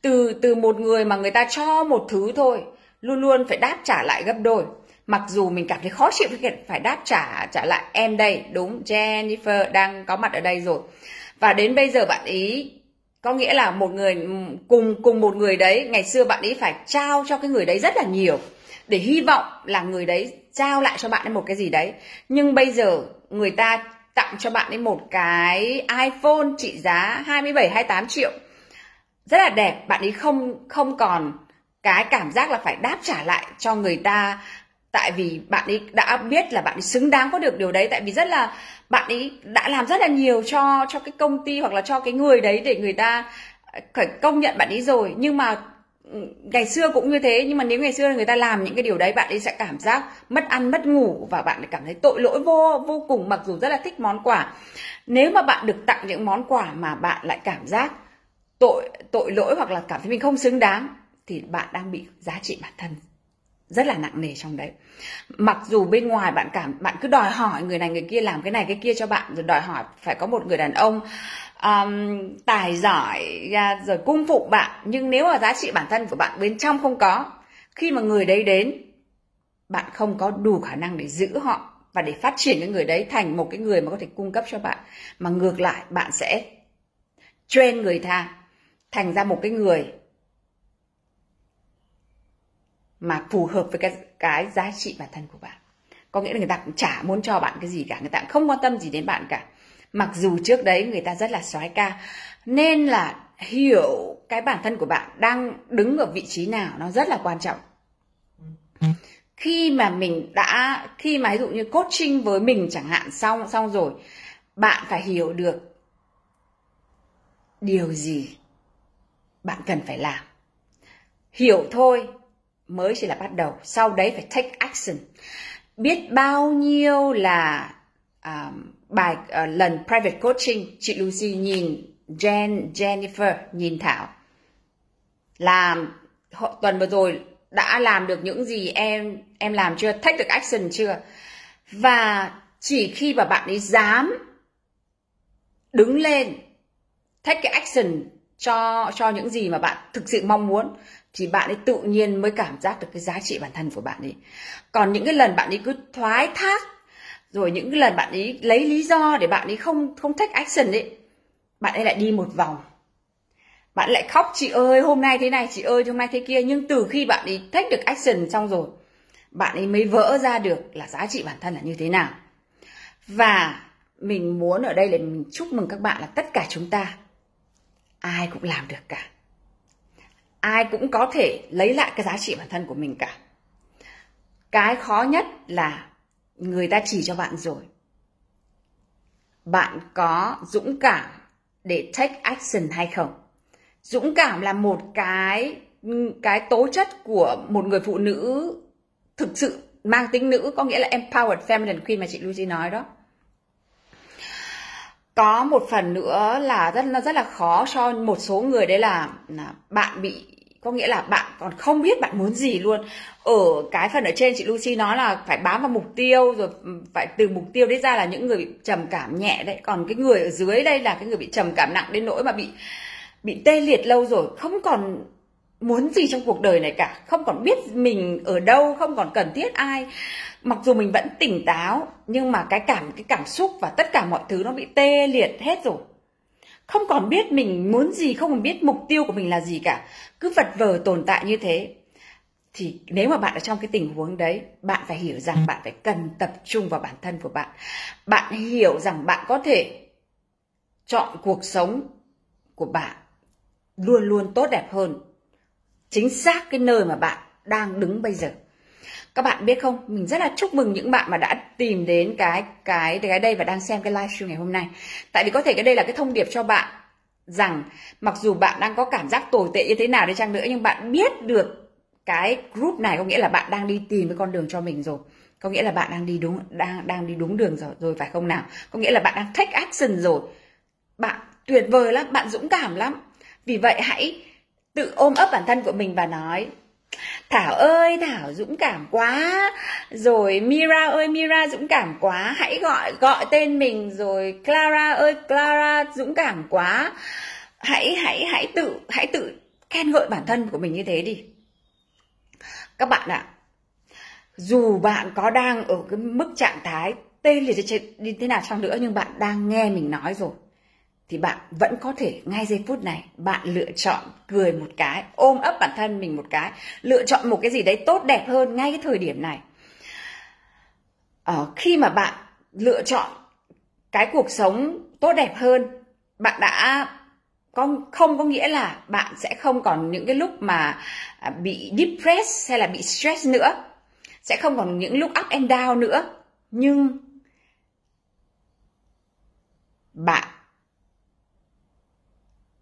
từ từ một người mà người ta cho một thứ thôi, luôn luôn phải đáp trả lại gấp đôi. Mặc dù mình cảm thấy khó chịu với việc phải đáp trả trả lại, em đây, đúng, Jennifer đang có mặt ở đây rồi. Và đến bây giờ bạn ý, có nghĩa là một người, cùng cùng một người đấy, ngày xưa bạn ấy phải trao cho cái người đấy rất là nhiều để hy vọng là người đấy trao lại cho bạn ấy một cái gì đấy. Nhưng bây giờ người ta tặng cho bạn ấy một cái iPhone trị giá 27 28 triệu rất là đẹp. Bạn ấy không không còn cái cảm giác là phải đáp trả lại cho người ta. Tại vì bạn ấy đã biết là bạn ấy xứng đáng có được điều đấy. Tại vì rất là, bạn ấy đã làm rất là nhiều cho cho cái công ty hoặc là cho cái người đấy để người ta à, phải công nhận bạn ấy rồi. Nhưng mà ừ, ngày xưa cũng như thế. Nhưng mà nếu ngày xưa người ta làm những cái điều đấy, bạn ấy sẽ cảm giác mất ăn, mất ngủ và bạn cảm thấy tội lỗi vô vô cùng, mặc dù rất là thích món quà. Nếu mà bạn được tặng những món quà mà bạn lại cảm giác tội tội lỗi hoặc là cảm thấy mình không xứng đáng thì bạn đang bị giá trị bản thân rất là nặng nề trong đấy. Mặc dù bên ngoài bạn cảm bạn cứ đòi hỏi người này người kia làm cái này cái kia cho bạn rồi đòi hỏi phải có một người đàn ông um, tài giỏi rồi cung phục bạn. Nhưng nếu mà giá trị bản thân của bạn bên trong không có khi mà người đấy đến bạn không có đủ khả năng để giữ họ và để phát triển cái người đấy thành một cái người mà có thể cung cấp cho bạn. Mà ngược lại bạn sẽ train người ta thành ra một cái người mà phù hợp với cái cái giá trị bản thân của bạn. Có nghĩa là người ta cũng chả muốn cho bạn cái gì cả, người ta cũng không quan tâm gì đến bạn cả. Mặc dù trước đấy người ta rất là soái ca, nên là hiểu cái bản thân của bạn đang đứng ở vị trí nào nó rất là quan trọng. Khi mà mình đã, khi mà ví dụ như coaching với mình chẳng hạn, xong xong rồi, bạn phải hiểu được điều gì bạn cần phải làm. Hiểu thôi mới chỉ là bắt đầu sau đấy phải take action. Biết bao nhiêu là uh, bài uh, lần private coaching chị Lucy nhìn Jen Jennifer nhìn Thảo. Làm tuần vừa rồi đã làm được những gì em em làm chưa? Take được action chưa? Và chỉ khi mà bạn ấy dám đứng lên take cái action cho cho những gì mà bạn thực sự mong muốn, thì bạn ấy tự nhiên mới cảm giác được cái giá trị bản thân của bạn ấy. Còn những cái lần bạn ấy cứ thoái thác, rồi những cái lần bạn ấy lấy lý do để bạn ấy không không take action ấy, bạn ấy lại đi một vòng. Bạn lại khóc, chị ơi, hôm nay thế này, chị ơi, hôm nay thế kia. Nhưng từ khi bạn ấy take được action xong rồi, bạn ấy mới vỡ ra được là giá trị bản thân là như thế nào. Và mình muốn ở đây là mình chúc mừng các bạn là tất cả chúng ta ai cũng làm được cả. Ai cũng có thể lấy lại cái giá trị bản thân của mình cả. Cái khó nhất là người ta chỉ cho bạn rồi. Bạn có dũng cảm để take action hay không? Dũng cảm là một cái cái tố chất của một người phụ nữ thực sự mang tính nữ, có nghĩa là empowered feminine queen mà chị Lucy nói đó có một phần nữa là rất nó rất là khó cho một số người đấy là, là bạn bị có nghĩa là bạn còn không biết bạn muốn gì luôn. Ở cái phần ở trên chị Lucy nói là phải bám vào mục tiêu rồi phải từ mục tiêu đấy ra là những người bị trầm cảm nhẹ đấy. Còn cái người ở dưới đây là cái người bị trầm cảm nặng đến nỗi mà bị bị tê liệt lâu rồi không còn muốn gì trong cuộc đời này cả. Không còn biết mình ở đâu không còn cần thiết ai. Mặc dù mình vẫn tỉnh táo nhưng mà cái cảm cái cảm xúc và tất cả mọi thứ nó bị tê liệt hết rồi. Không còn biết mình muốn gì không còn biết mục tiêu của mình là gì cả. Cứ vật vờ tồn tại như thế. Thì nếu mà bạn ở trong cái tình huống đấy bạn phải hiểu rằng bạn phải cần tập trung vào bản thân của bạn. Bạn hiểu rằng bạn có thể chọn cuộc sống của bạn luôn luôn tốt đẹp hơn chính xác cái nơi mà bạn đang đứng bây giờ. Các bạn biết không? Mình rất là chúc mừng những bạn mà đã tìm đến cái cái cái đây và đang xem cái livestream ngày hôm nay. Tại vì có thể cái đây là cái thông điệp cho bạn rằng mặc dù bạn đang có cảm giác tồi tệ như thế nào đi chăng nữa, nhưng bạn biết được cái group này có nghĩa là bạn đang đi tìm cái con đường cho mình rồi. Có nghĩa là bạn đang đi đúng, đang đang đi đúng đường rồi rồi phải không nào? Có nghĩa là bạn đang take action rồi. Bạn tuyệt vời lắm, bạn dũng cảm lắm. Vì vậy hãy tự ôm ấp bản thân của mình và nói Thảo ơi Thảo dũng cảm quá. Rồi Mira ơi Mira dũng cảm quá. Hãy gọi gọi tên mình. Rồi Clara ơi Clara dũng cảm quá. Hãy hãy hãy tự hãy tự khen ngợi bản thân của mình như thế đi. Các bạn ạ à, Dù bạn có đang ở cái mức trạng thái tê liệt như thế nào chăng nữa Nhưng bạn đang nghe mình nói rồi thì bạn vẫn có thể ngay giây phút này bạn lựa chọn cười một cái ôm ấp bản thân mình một cái lựa chọn một cái gì đấy tốt đẹp hơn ngay cái thời điểm này. Ờ, khi mà bạn lựa chọn cái cuộc sống tốt đẹp hơn bạn đã không không có nghĩa là bạn sẽ không còn những cái lúc mà à, bị depressed hay là bị stress nữa sẽ không còn những lúc up and down nữa. Nhưng bạn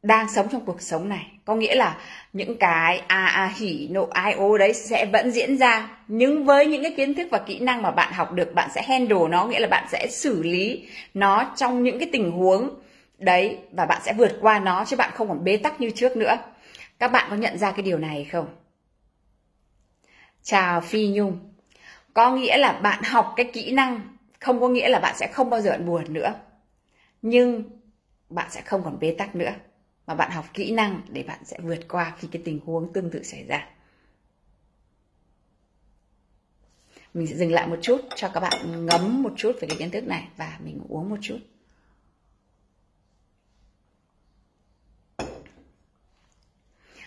đang sống trong cuộc sống này. Có nghĩa là những cái a a, hỉ, nộ, ai, ô đấy sẽ vẫn diễn ra. Nhưng với những cái kiến thức và kỹ năng mà bạn học được, bạn sẽ handle nó, nghĩa là bạn sẽ xử lý nó trong những cái tình huống đấy và bạn sẽ vượt qua nó, chứ bạn không còn bế tắc như trước nữa. Các bạn có nhận ra cái điều này không? Chào phi nhung. Có nghĩa là bạn học cái kỹ năng, không có nghĩa là bạn sẽ không bao giờ buồn nữa. Nhưng bạn sẽ không còn bế tắc nữa mà bạn học kỹ năng để bạn sẽ vượt qua khi cái tình huống tương tự xảy ra. Mình sẽ dừng lại một chút cho các bạn ngấm một chút về cái kiến thức này và mình uống một chút.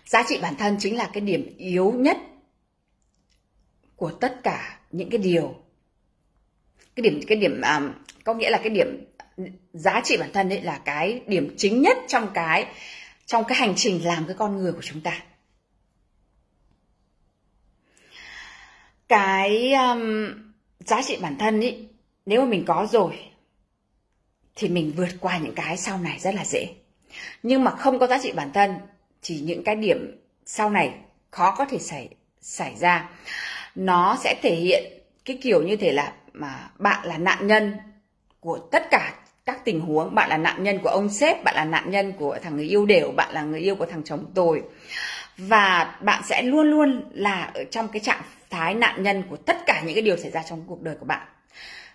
Giá trị bản thân chính là cái điểm yếu nhất của tất cả những cái điều. Cái điểm cái điểm um, có nghĩa là cái điểm giá trị bản thân ấy là cái điểm chính nhất trong cái trong cái hành trình làm cái con người của chúng ta. Cái um, giá trị bản thân ấy nếu mà mình có rồi thì mình vượt qua những cái sau này rất là dễ. Nhưng mà không có giá trị bản thân thì những cái điểm sau này khó có thể xảy xảy ra. Nó sẽ thể hiện cái kiểu như thể là mà bạn là nạn nhân của tất cả các tình huống. Bạn là nạn nhân của ông sếp bạn là nạn nhân của thằng người yêu đều bạn là người yêu của thằng chồng tồi. Và bạn sẽ luôn luôn là ở trong cái trạng thái nạn nhân của tất cả những cái điều xảy ra trong cuộc đời của bạn.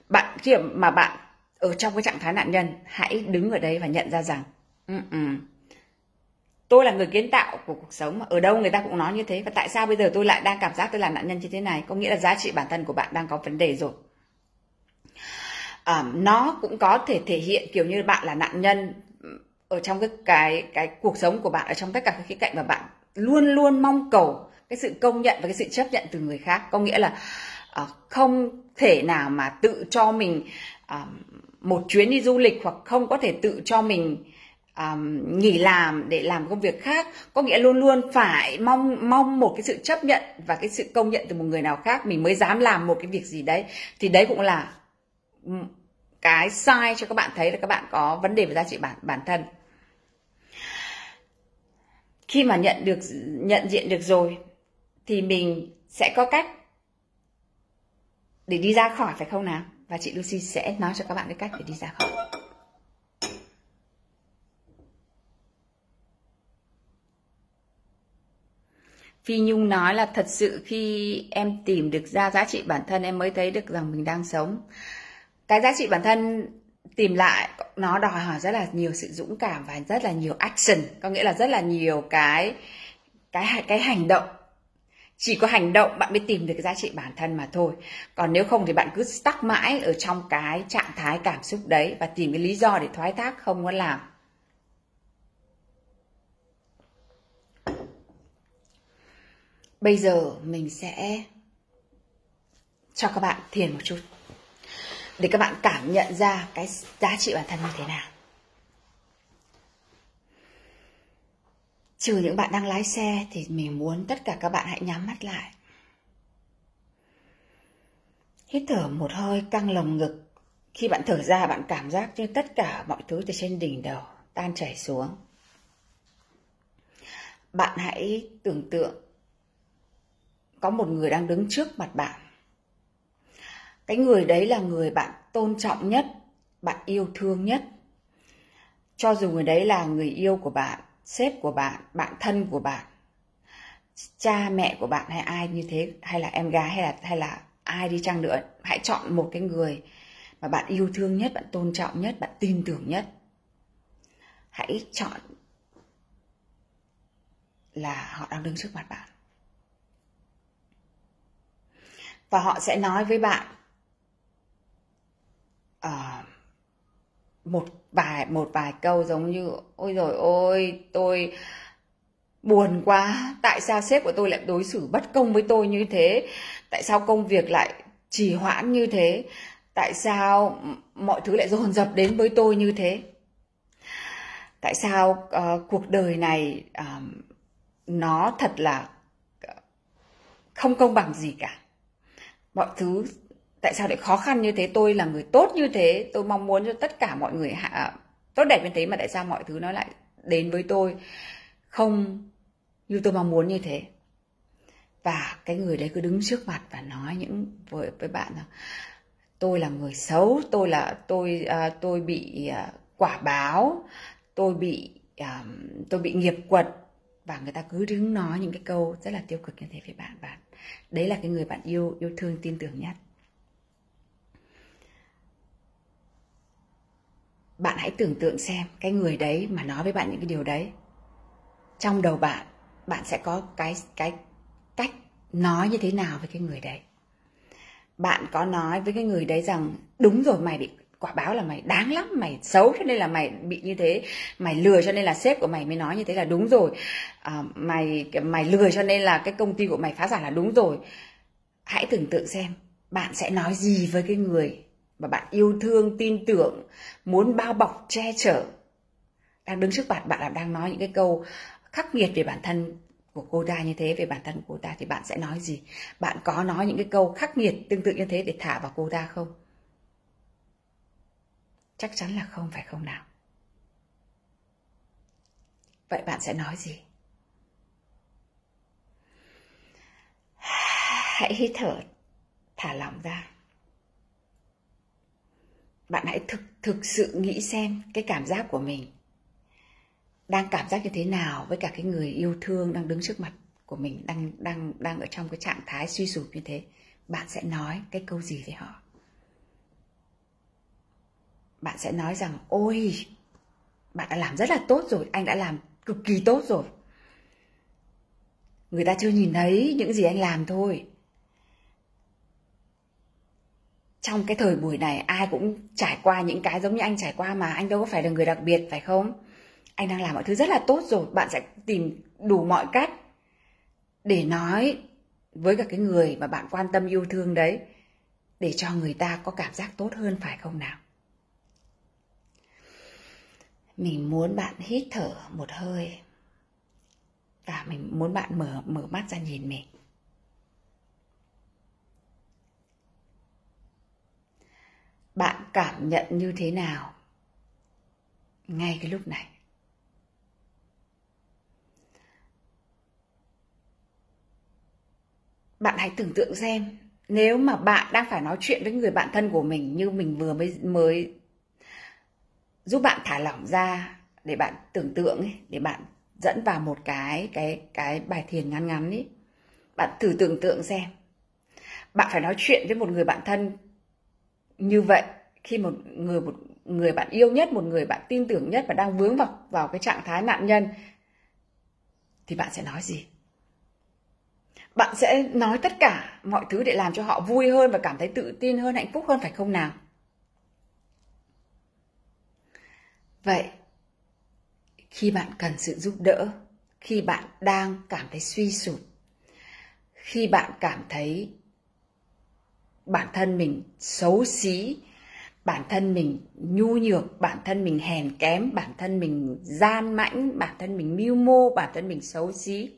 Bạn khi mà bạn ở trong cái trạng thái nạn nhân hãy đứng ở đây và nhận ra rằng uh-uh, tôi là người kiến tạo của cuộc sống ở đâu người ta cũng nói như thế và tại sao bây giờ tôi lại đang cảm giác tôi là nạn nhân như thế này? Có nghĩa là giá trị bản thân của bạn đang có vấn đề rồi um, nó cũng có thể thể hiện kiểu như bạn là nạn nhân ở trong cái cái cái cuộc sống của bạn ở trong tất cả các khía cạnh mà bạn luôn luôn mong cầu cái sự công nhận và cái sự chấp nhận từ người khác. Có nghĩa là uh, không thể nào mà tự cho mình uh, một chuyến đi du lịch hoặc không có thể tự cho mình um, nghỉ làm để làm công việc khác. Có nghĩa luôn luôn phải mong mong một cái sự chấp nhận và cái sự công nhận từ một người nào khác. Mình mới dám làm một cái việc gì đấy. Thì đấy cũng là ừ, cái sai cho các bạn thấy là các bạn có vấn đề về giá trị bản bản thân. Khi mà nhận được, nhận diện được rồi, thì mình sẽ có cách để đi ra khỏi, phải không nào? Và chị Lucy sẽ nói cho các bạn cái cách để đi ra khỏi. Phi Nhung nói là thật sự khi em tìm được ra giá trị bản thân, em mới thấy được rằng mình đang sống cái giá trị bản thân tìm lại, nó đòi hỏi rất là nhiều sự dũng cảm và rất là nhiều action. Có nghĩa là rất là nhiều cái cái cái hành động. Chỉ có hành động bạn mới tìm được cái giá trị bản thân mà thôi. Còn nếu không thì bạn cứ stuck mãi ở trong cái trạng thái cảm xúc đấy và tìm cái lý do để thoái thác, không có làm. Bây giờ mình sẽ cho các bạn thiền một chút để các bạn cảm nhận ra cái giá trị bản thân như thế nào. Trừ những bạn đang lái xe thì mình muốn tất cả các bạn hãy nhắm mắt lại. Hít thở một hơi, căng lồng ngực. Khi bạn thở ra, bạn cảm giác như tất cả mọi thứ từ trên đỉnh đầu tan chảy xuống. Bạn hãy tưởng tượng có một người đang đứng trước mặt bạn cái người đấy là người bạn tôn trọng nhất, bạn yêu thương nhất. Cho dù người đấy là người yêu của bạn, sếp của bạn bạn thân của bạn, cha mẹ của bạn hay ai như thế, hay là em gái, hay là hay là ai đi chăng nữa, hãy chọn một cái người mà bạn yêu thương nhất, bạn tôn trọng nhất, bạn tin tưởng nhất. Hãy chọn là họ đang đứng trước mặt bạn. Và họ sẽ nói với bạn uh, một vài một vài câu giống như ôi rồi ôi tôi buồn quá tại sao sếp của tôi lại đối xử bất công với tôi như thế? Tại sao công việc lại trì hoãn như thế? Tại sao mọi thứ lại dồn dập đến với tôi như thế? Tại sao uh, cuộc đời này uh, nó thật là ờ, không công bằng gì cả. Mọi thứ tại sao lại khó khăn như thế? Tôi là người tốt như thế. Tôi mong muốn cho tất cả mọi người hạ, tốt đẹp như thế mà tại sao mọi thứ nó lại đến với tôi? Không như tôi mong muốn như thế. Và cái người đấy cứ đứng trước mặt và nói những với với bạn là tôi là người xấu tôi là tôi uh, tôi bị uh, quả báo tôi bị uh, tôi bị nghiệp quật. Và người ta cứ đứng nói những cái câu rất là tiêu cực như thế với bạn. Bạn đấy là cái người bạn yêu yêu thương tin tưởng nhất. Bạn hãy tưởng tượng xem cái người đấy mà nói với bạn những cái điều đấy. Trong đầu bạn bạn sẽ có cái cái cách nói như thế nào với cái người đấy. Bạn có nói với cái người đấy rằng đúng rồi mày bị quả báo là mày đáng lắm mày xấu cho nên là mày bị như thế mày lừa cho nên là sếp của mày mới nói như thế là đúng rồi. À, mày mày lừa cho nên là cái công ty của mày phá sản là đúng rồi. Hãy tưởng tượng xem bạn sẽ nói gì với cái người mà bạn yêu thương, tin tưởng, muốn bao bọc, che chở. Đang đứng trước bạn bạn là đang nói những cái câu khắc nghiệt về bản thân của cô ta như thế, về bản thân của cô ta thì bạn sẽ nói gì? Bạn có nói những cái câu khắc nghiệt, tương tự như thế để thả vào cô ta không? Chắc chắn là không, phải không nào? Vậy bạn sẽ nói gì? Hãy hít thở thả lỏng ra bạn hãy thực thực sự nghĩ xem cái cảm giác của mình đang cảm giác như thế nào với cả cái người yêu thương đang đứng trước mặt của mình, đang đang đang ở trong cái trạng thái suy sụp như thế. Bạn sẽ nói cái câu gì với họ? Bạn sẽ nói rằng, ôi, bạn đã làm rất là tốt rồi, anh đã làm cực kỳ tốt rồi. Người ta chưa nhìn thấy những gì anh làm thôi. Trong cái thời buổi này, ai cũng trải qua những cái giống như anh trải qua mà, anh đâu có phải là người đặc biệt, phải không? Anh đang làm mọi thứ rất là tốt rồi, bạn sẽ tìm đủ mọi cách để nói với cả cái người mà bạn quan tâm, yêu thương đấy, để cho người ta có cảm giác tốt hơn, phải không nào? Mình muốn bạn hít thở một hơi và mình muốn bạn mở mở mắt ra nhìn mình. Bạn cảm nhận như thế nào? Ngay cái lúc này. Bạn hãy tưởng tượng xem nếu mà bạn đang phải nói chuyện với người bạn thân của mình như mình vừa mới mới giúp bạn thả lỏng ra để bạn tưởng tượng ấy, để bạn dẫn vào một cái cái cái bài thiền ngắn ngắn ấy bạn thử tưởng tượng xem. Bạn phải nói chuyện với một người bạn thân như vậy, khi một người một người bạn yêu nhất, một người bạn tin tưởng nhất và đang vướng vào vào cái trạng thái nạn nhân, thì bạn sẽ nói gì? Bạn sẽ nói tất cả mọi thứ để làm cho họ vui hơn và cảm thấy tự tin hơn, hạnh phúc hơn, phải không nào? Vậy, khi bạn cần sự giúp đỡ, khi bạn đang cảm thấy suy sụp, khi bạn cảm thấy bản thân mình xấu xí, bản thân mình nhu nhược, bản thân mình hèn kém, bản thân mình gian mãnh, bản thân mình mưu mô, bản thân mình xấu xí,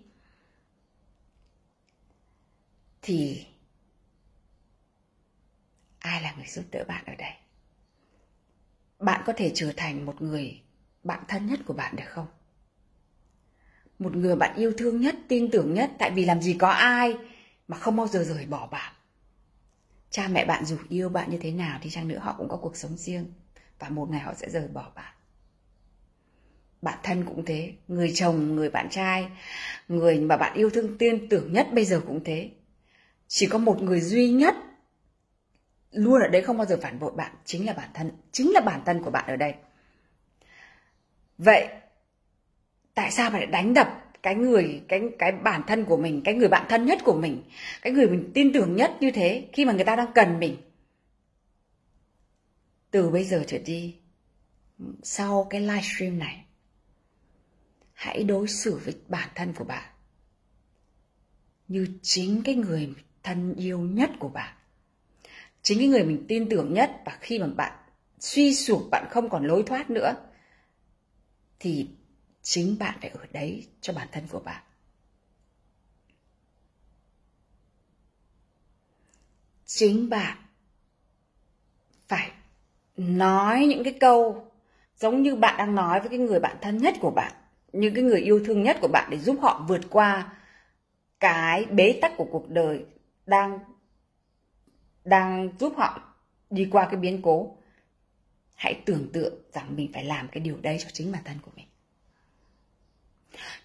thì ai là người giúp đỡ bạn ở đây? Bạn có thể trở thành một người bạn thân nhất của bạn được không? Một người bạn yêu thương nhất, tin tưởng nhất, tại vì làm gì có ai mà không bao giờ rời bỏ bạn cha mẹ bạn dù yêu bạn như thế nào thì chăng nữa họ cũng có cuộc sống riêng và một ngày họ sẽ rời bỏ bạn. Bạn thân cũng thế, người chồng, người bạn trai, người mà bạn yêu thương, tin tưởng nhất bây giờ cũng thế. Chỉ có một người duy nhất luôn ở đấy không bao giờ phản bội bạn chính là bản thân, chính là bản thân của bạn ở đây. Vậy, tại sao bạn lại đánh đập cái người, cái cái bản thân của mình, cái người bạn thân nhất của mình, cái người mình tin tưởng nhất như thế khi mà người ta đang cần mình. Từ bây giờ trở đi, sau cái livestream này, hãy đối xử với bản thân của bạn như chính cái người thân yêu nhất của bạn. Chính cái người mình tin tưởng nhất và khi mà bạn suy sụp, bạn không còn lối thoát nữa, thì chính bạn phải ở đấy cho bản thân của bạn. Chính bạn phải nói những cái câu giống như bạn đang nói với cái người bạn thân nhất của bạn, những cái người yêu thương nhất của bạn để giúp họ vượt qua cái bế tắc của cuộc đời đang đang giúp họ đi qua cái biến cố. Hãy tưởng tượng rằng mình phải làm cái điều đấy cho chính bản thân của mình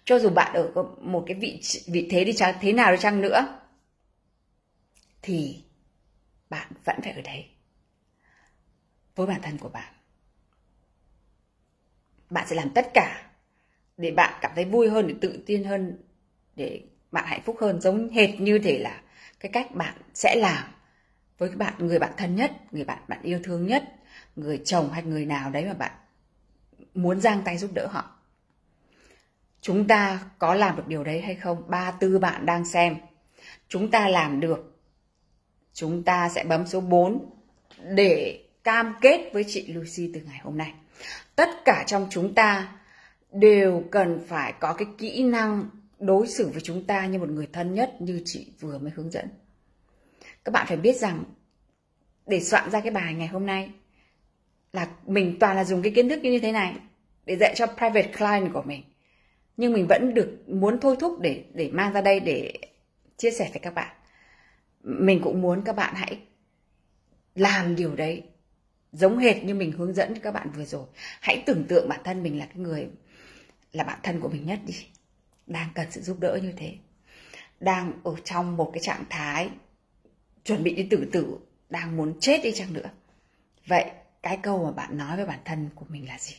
cho dù bạn ở một cái vị vị thế đi chăng, thế nào đi chăng nữa, thì bạn vẫn phải ở đấy. Với bản thân của bạn. Bạn sẽ làm tất cả để bạn cảm thấy vui hơn, để tự tin hơn, để bạn hạnh phúc hơn. Giống hệt như thể là cái cách bạn sẽ làm với bạn, người bạn thân nhất, người bạn bạn yêu thương nhất, người chồng hay người nào đấy mà bạn muốn giang tay giúp đỡ họ chúng ta có làm được điều đấy hay không? Ba tư bạn đang xem. Chúng ta làm được. Chúng ta sẽ bấm số 4 để cam kết với chị Lucy từ ngày hôm nay. Tất cả trong chúng ta đều cần phải có cái kỹ năng đối xử với chúng ta như một người thân nhất như chị vừa mới hướng dẫn. Các bạn phải biết rằng để soạn ra cái bài ngày hôm nay là mình toàn là dùng cái kiến thức như thế này để dạy cho private client của mình nhưng mình vẫn được muốn thôi thúc để để mang ra đây để chia sẻ với các bạn. Mình cũng muốn các bạn hãy làm điều đấy giống hệt như mình hướng dẫn cho các bạn vừa rồi. Hãy tưởng tượng bản thân mình là cái người, là bạn thân của mình nhất đi, đang cần sự giúp đỡ như thế. Đang ở trong một cái trạng thái chuẩn bị đi tự tử, đang muốn chết đi chăng nữa. Vậy cái câu mà bạn nói với bản thân của mình là gì?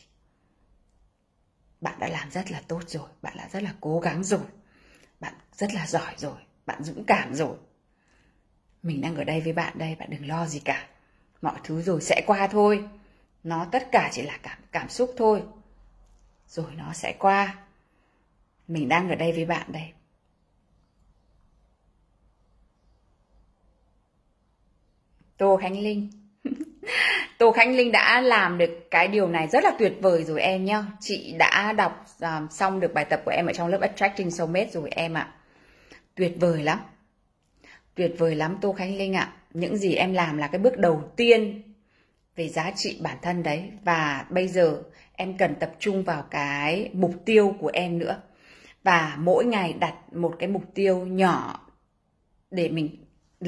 Bạn đã làm rất là tốt rồi, bạn đã rất là cố gắng rồi. Bạn rất là giỏi rồi, bạn dũng cảm rồi. Mình đang ở đây với bạn đây, bạn đừng lo gì cả. Mọi thứ rồi sẽ qua thôi. Nó tất cả chỉ là cảm cảm xúc thôi. Rồi nó sẽ qua. Mình đang ở đây với bạn đây. Tô khánh linh. Tô Khánh Linh đã làm được cái điều này rất là tuyệt vời rồi em nhá. Chị đã đọc uh, xong được bài tập của em ở trong lớp Attracting Soulmate rồi em ạ. Tuyệt vời lắm. Tuyệt vời lắm Tô Khánh Linh ạ. Những gì em làm là cái bước đầu tiên về giá trị bản thân đấy. Và bây giờ em cần tập trung vào cái mục tiêu của em nữa. Và mỗi ngày đặt một cái mục tiêu nhỏ để mình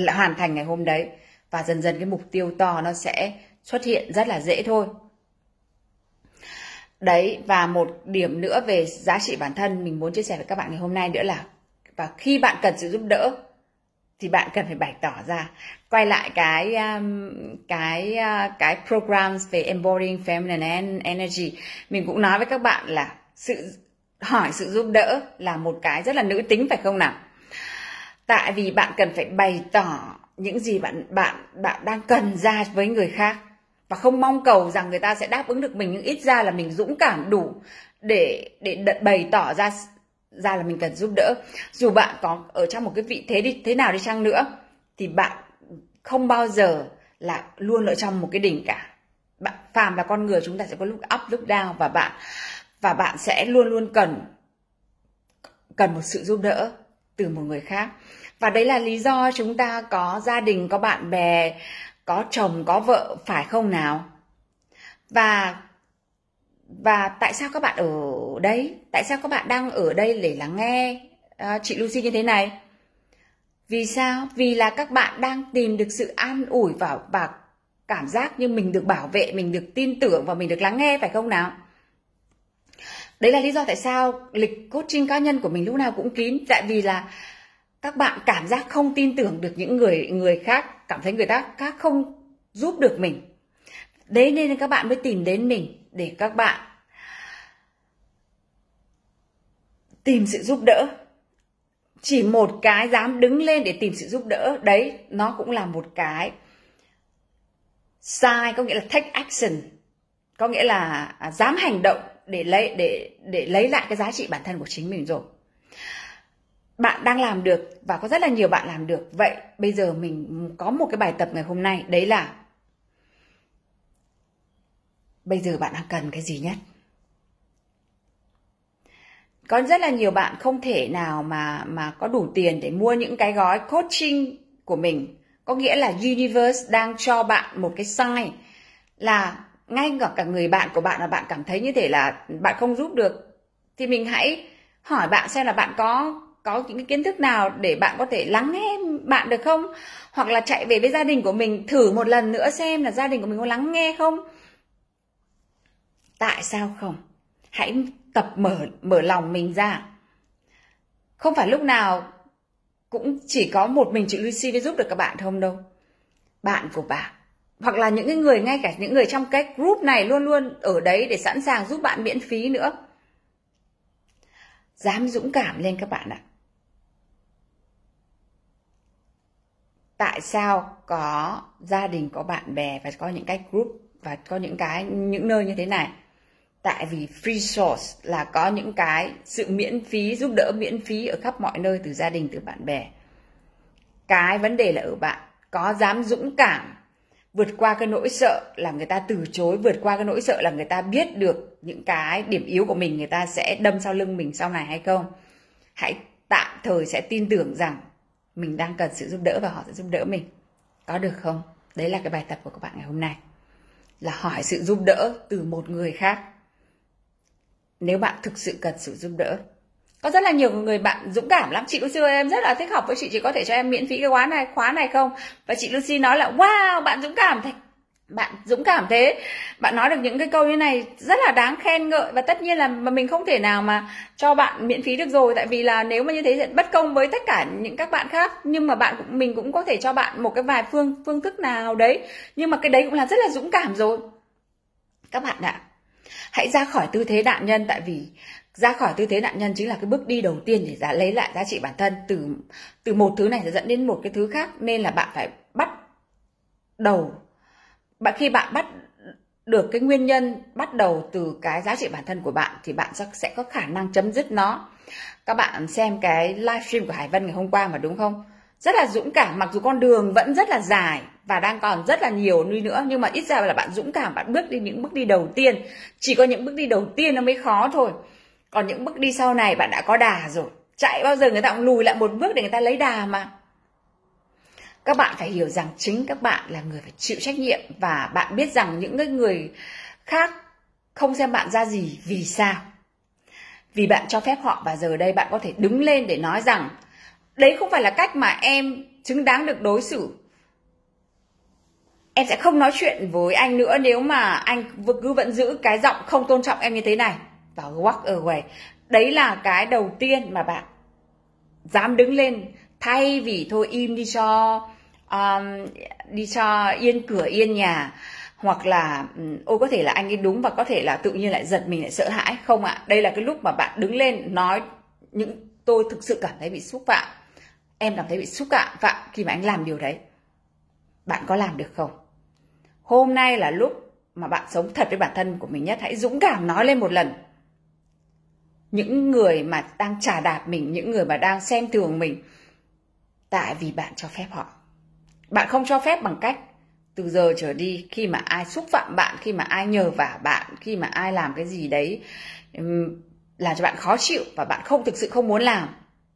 hoàn thành ngày hôm đấy. Và dần dần cái mục tiêu to nó sẽ xuất hiện rất là dễ thôi. Đấy, và một điểm nữa về giá trị bản thân mình muốn chia sẻ với các bạn ngày hôm nay nữa là, và khi bạn cần sự giúp đỡ thì bạn cần phải bày tỏ ra. Quay lại cái um, cái uh, cái programs về embodying feminine energy, mình cũng nói với các bạn là sự hỏi sự giúp đỡ là một cái rất là nữ tính, phải không nào? Tại vì bạn cần phải bày tỏ những gì bạn bạn bạn đang cần ra với người khác. Và không mong cầu rằng người ta sẽ đáp ứng được mình, nhưng ít ra là mình dũng cảm đủ để để bày tỏ ra ra là mình cần giúp đỡ. Dù bạn có ở trong một cái vị thế đi, thế nào đi chăng nữa, thì bạn không bao giờ là luôn ở trong một cái đỉnh cả. Bạn, phàm là con người chúng ta sẽ có lúc up, lúc down, và bạn và bạn sẽ luôn luôn cần cần một sự giúp đỡ từ một người khác và đấy là lý do chúng ta có gia đình có bạn bè có chồng có vợ phải không nào? Và và tại sao các bạn ở đây? Tại sao các bạn đang ở đây để lắng nghe uh, chị Lucy như thế này? Vì sao? Vì là các bạn đang tìm được sự an ủi và và cảm giác như mình được bảo vệ mình được tin tưởng và mình được lắng nghe phải không nào? Đấy là lý do tại sao lịch coaching cá nhân của mình lúc nào cũng kín. Tại vì là các bạn cảm giác không tin tưởng được những người người khác, cảm thấy người ta khác không giúp được mình. Đấy nên các bạn mới tìm đến mình để các bạn tìm sự giúp đỡ. Chỉ một cái dám đứng lên để tìm sự giúp đỡ, đấy, nó cũng là một cái sai, có nghĩa là take action, có nghĩa là à, dám hành động để lấy, để để lấy lại cái giá trị bản thân của chính mình rồi bạn đang làm được và có rất là nhiều bạn làm được. Vậy bây giờ mình có một cái bài tập ngày hôm nay, đấy là bây giờ bạn đang cần cái gì nhất? Có rất là nhiều bạn không thể nào mà mà có đủ tiền để mua những cái gói coaching của mình. Có nghĩa là universe đang cho bạn một cái sign là ngay cả cả người bạn của bạn là bạn cảm thấy như thể là bạn không giúp được. Thì mình hãy hỏi bạn xem là bạn có có những cái kiến thức nào để bạn có thể lắng nghe bạn được không? Hoặc là chạy về với gia đình của mình thử một lần nữa xem là gia đình của mình có lắng nghe không? Tại sao không? Hãy tập mở mở lòng mình ra. Không phải lúc nào cũng chỉ có một mình chị Lucy mới giúp được các bạn không đâu. Bạn của bạn. Hoặc là những cái người, ngay cả những người trong cái group này luôn luôn ở đấy để sẵn sàng giúp bạn miễn phí nữa. Dám dũng cảm lên các bạn ạ. Tại sao có gia đình, có bạn bè và có những cái group và có những cái, những nơi như thế này? Tại vì free source là có những cái sự miễn phí, giúp đỡ miễn phí ở khắp mọi nơi, từ gia đình, từ bạn bè. Cái vấn đề là ở bạn, có dám dũng cảm vượt qua cái nỗi sợ là người ta từ chối, vượt qua cái nỗi sợ là người ta biết được những cái điểm yếu của mình, người ta sẽ đâm sau lưng mình sau này hay không? Hãy tạm thời sẽ tin tưởng rằng mình đang cần sự giúp đỡ và họ sẽ giúp đỡ mình. Có được không? Đấy là cái bài tập của các bạn ngày hôm nay. Là hỏi sự giúp đỡ từ một người khác. Nếu bạn thực sự cần sự giúp đỡ. Có rất là nhiều người bạn dũng cảm lắm. Chị Lucy ơi, em rất là thích học với chị. Chị có thể cho em miễn phí cái khóa này khóa này không? Và chị Lucy nói là, wow, bạn dũng cảm thật bạn dũng cảm thế. Bạn nói được những cái câu như này rất là đáng khen ngợi và tất nhiên là mà mình không thể nào mà cho bạn miễn phí được rồi. Tại vì là nếu mà như thế sẽ bất công với tất cả những các bạn khác. Nhưng mà bạn cũng, mình cũng có thể cho bạn một cái vài phương phương thức nào đấy. Nhưng mà cái đấy cũng là rất là dũng cảm rồi. Các bạn ạ, hãy ra khỏi tư thế nạn nhân. Tại vì ra khỏi tư thế nạn nhân chính là cái bước đi đầu tiên để giá, lấy lại giá trị bản thân. Từ từ một thứ này sẽ dẫn đến một cái thứ khác. Nên là bạn phải bắt đầu bạn khi bạn bắt được cái nguyên nhân bắt đầu từ cái giá trị bản thân của bạn thì bạn sẽ có khả năng chấm dứt nó. Các bạn xem cái livestream của Hải Vân ngày hôm qua mà đúng không? Rất là dũng cảm, mặc dù con đường vẫn rất là dài và đang còn rất là nhiều nuôi nữa, nhưng mà ít ra là bạn dũng cảm, bạn bước đi những bước đi đầu tiên. Chỉ có những bước đi đầu tiên nó mới khó thôi. Còn những bước đi sau này bạn đã có đà rồi. Chạy bao giờ người ta cũng lùi lại một bước để người ta lấy đà mà các bạn phải hiểu rằng chính các bạn là người phải chịu trách nhiệm và bạn biết rằng những người khác không xem bạn ra gì, vì sao? Vì bạn cho phép họ và giờ đây bạn có thể đứng lên để nói rằng đấy không phải là cách mà em xứng đáng được đối xử. Em sẽ không nói chuyện với anh nữa nếu mà anh cứ vẫn giữ cái giọng không tôn trọng em như thế này. Và walk away. Đấy là cái đầu tiên mà bạn dám đứng lên thay vì thôi im đi cho um, đi cho yên cửa yên nhà hoặc là ừ, ôi có thể là anh ấy đúng và có thể là tự nhiên lại giật mình lại sợ hãi. Không ạ. À? đây là cái lúc mà bạn đứng lên nói những tôi thực sự cảm thấy bị xúc phạm. Em cảm thấy bị xúc phạm. Phạm khi mà anh làm điều đấy bạn có làm được không? Hôm nay là lúc mà bạn sống thật với bản thân của mình nhất. Hãy dũng cảm nói lên một lần. Những người mà đang trà đạp mình những người mà đang xem thường mình tại vì bạn cho phép họ. Bạn không cho phép bằng cách từ giờ trở đi khi mà ai xúc phạm bạn, khi mà ai nhờ vả bạn, khi mà ai làm cái gì đấy làm cho bạn khó chịu và bạn không thực sự không muốn làm,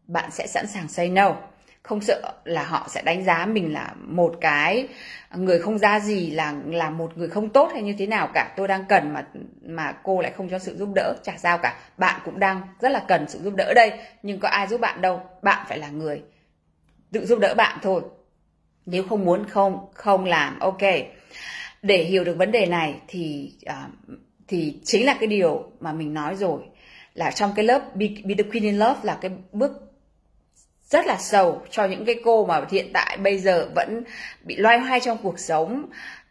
bạn sẽ sẵn sàng say no. Không sợ là họ sẽ đánh giá mình là một cái người không ra gì, là là một người không tốt hay như thế nào cả. Tôi đang cần mà mà cô lại không cho sự giúp đỡ. Chả sao cả, bạn cũng đang rất là cần sự giúp đỡ đây, nhưng có ai giúp bạn đâu. Bạn phải là người tự giúp đỡ bạn thôi. Nếu không muốn không không làm ok. Để hiểu được vấn đề này thì uh, thì chính là cái điều mà mình nói rồi. Là trong cái lớp Be, Be the Queen in Love là cái bước rất là sâu cho những cái cô mà hiện tại bây giờ vẫn bị loay hoay trong cuộc sống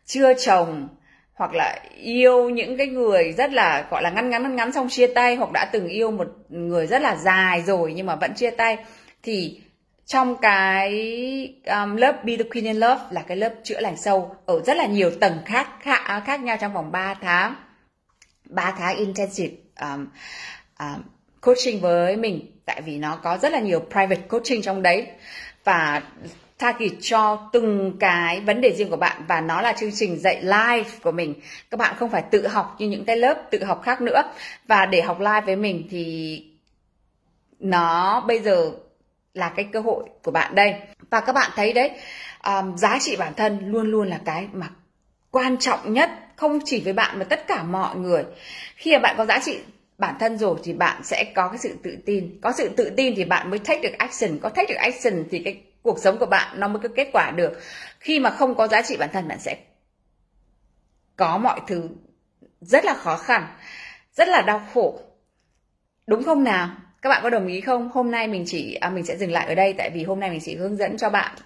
chưa chồng hoặc là yêu những cái người rất là gọi là ngắn ngắn ngắn ngắn xong chia tay hoặc đã từng yêu một người rất là dài rồi nhưng mà vẫn chia tay. Thì trong cái um, lớp Be the Queen in Love là cái lớp chữa lành sâu ở rất là nhiều tầng khác khác, à, khác nhau trong vòng 3 tháng. 3 tháng intensive um, um, coaching với mình. Tại vì nó có rất là nhiều private coaching trong đấy. Và target cho từng cái vấn đề riêng của bạn. Và nó là chương trình dạy live của mình. Các bạn không phải tự học như những cái lớp tự học khác nữa. Và để học live với mình thì nó bây giờ là cái cơ hội của bạn đây. Và các bạn thấy đấy um, giá trị bản thân luôn luôn là cái mà quan trọng nhất không chỉ với bạn mà tất cả mọi người. Khi mà bạn có giá trị bản thân rồi thì bạn sẽ có cái sự tự tin. Có sự tự tin thì bạn mới take được action. Có take được action thì cái cuộc sống của bạn nó mới có kết quả được. Khi mà không có giá trị bản thân bạn sẽ có mọi thứ rất là khó khăn rất là đau khổ. Đúng không nào? Các bạn có đồng ý không? Hôm nay mình chỉ à, mình sẽ dừng lại ở đây tại vì hôm nay mình chỉ hướng dẫn cho bạn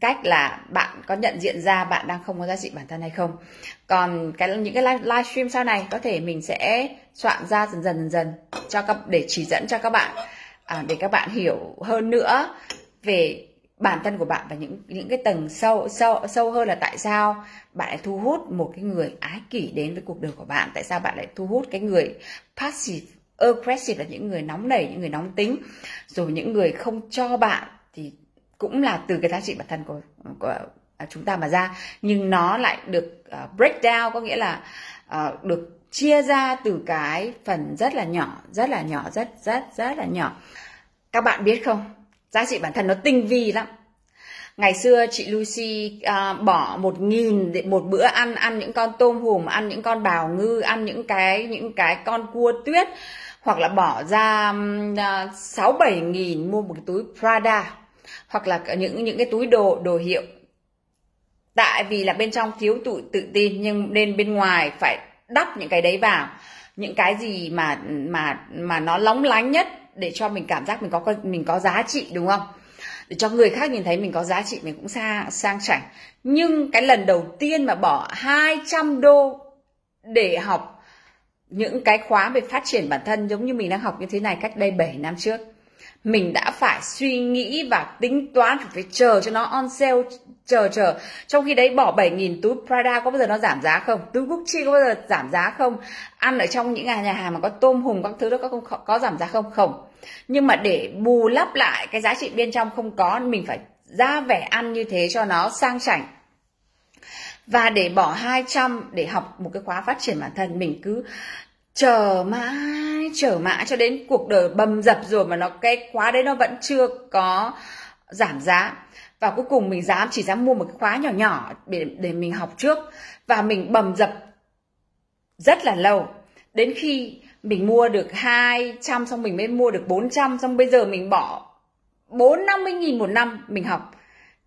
cách là bạn có nhận diện ra bạn đang không có giá trị bản thân hay không. Còn cái những cái live, livestream sau này có thể mình sẽ soạn ra dần dần dần dần cho các để chỉ dẫn cho các bạn à, để các bạn hiểu hơn nữa về bản thân của bạn và những những cái tầng sâu sâu sâu hơn là tại sao bạn lại thu hút một cái người ái kỷ đến với cuộc đời của bạn. Tại sao bạn lại thu hút cái người passive aggressive là những người nóng nảy những người nóng tính. Rồi những người không cho bạn thì cũng là từ cái giá trị bản thân của, của à, chúng ta mà ra. Nhưng nó lại được uh, break down có nghĩa là uh, được chia ra từ cái phần rất là nhỏ rất là nhỏ rất rất rất là nhỏ. Các bạn biết không? Giá trị bản thân nó tinh vi lắm. Ngày xưa chị Lucy uh, bỏ một nghìn để một bữa ăn ăn những con tôm hùm ăn những con bào ngư ăn những cái những cái con cua tuyết hoặc là bỏ ra à, sáu bảy nghìn mua một cái túi Prada, hoặc là những những cái túi đồ đồ hiệu. Tại vì là bên trong thiếu tự tự tin, nhưng nên bên ngoài phải đắp những cái đấy vào. Những cái gì mà mà mà nó lóng lánh nhất để cho mình cảm giác mình có mình có giá trị, đúng không? Để cho người khác nhìn thấy mình có giá trị, mình cũng sang sang chảnh. Nhưng cái lần đầu tiên mà bỏ 200 đô để học những cái khóa về phát triển bản thân giống như mình đang học như thế này cách đây 7 năm trước. Mình đã phải suy nghĩ và tính toán, phải chờ cho nó on sale, chờ chờ. Trong khi đấy bỏ 7.000 túi Prada có bao giờ nó giảm giá không? Túi Gucci có bao giờ giảm giá không? Ăn ở trong những nhà hàng mà có tôm hùm, các thứ đó có không có giảm giá không? Không. Nhưng mà để bù lấp lại cái giá trị bên trong không có, mình phải ra vẻ ăn như thế cho nó sang chảnh và để bỏ 200 để học một cái khóa phát triển bản thân, mình cứ chờ mãi chờ mãi cho đến cuộc đời bầm dập rồi mà nó, cái khóa đấy nó vẫn chưa có giảm giá. Và cuối cùng mình dám, chỉ dám mua một cái khóa nhỏ nhỏ để để mình học trước. Và mình bầm dập rất là lâu. Đến khi mình mua được 200 xong mình mới mua được 400 xong bây giờ mình bỏ 4 50 nghìn một năm mình học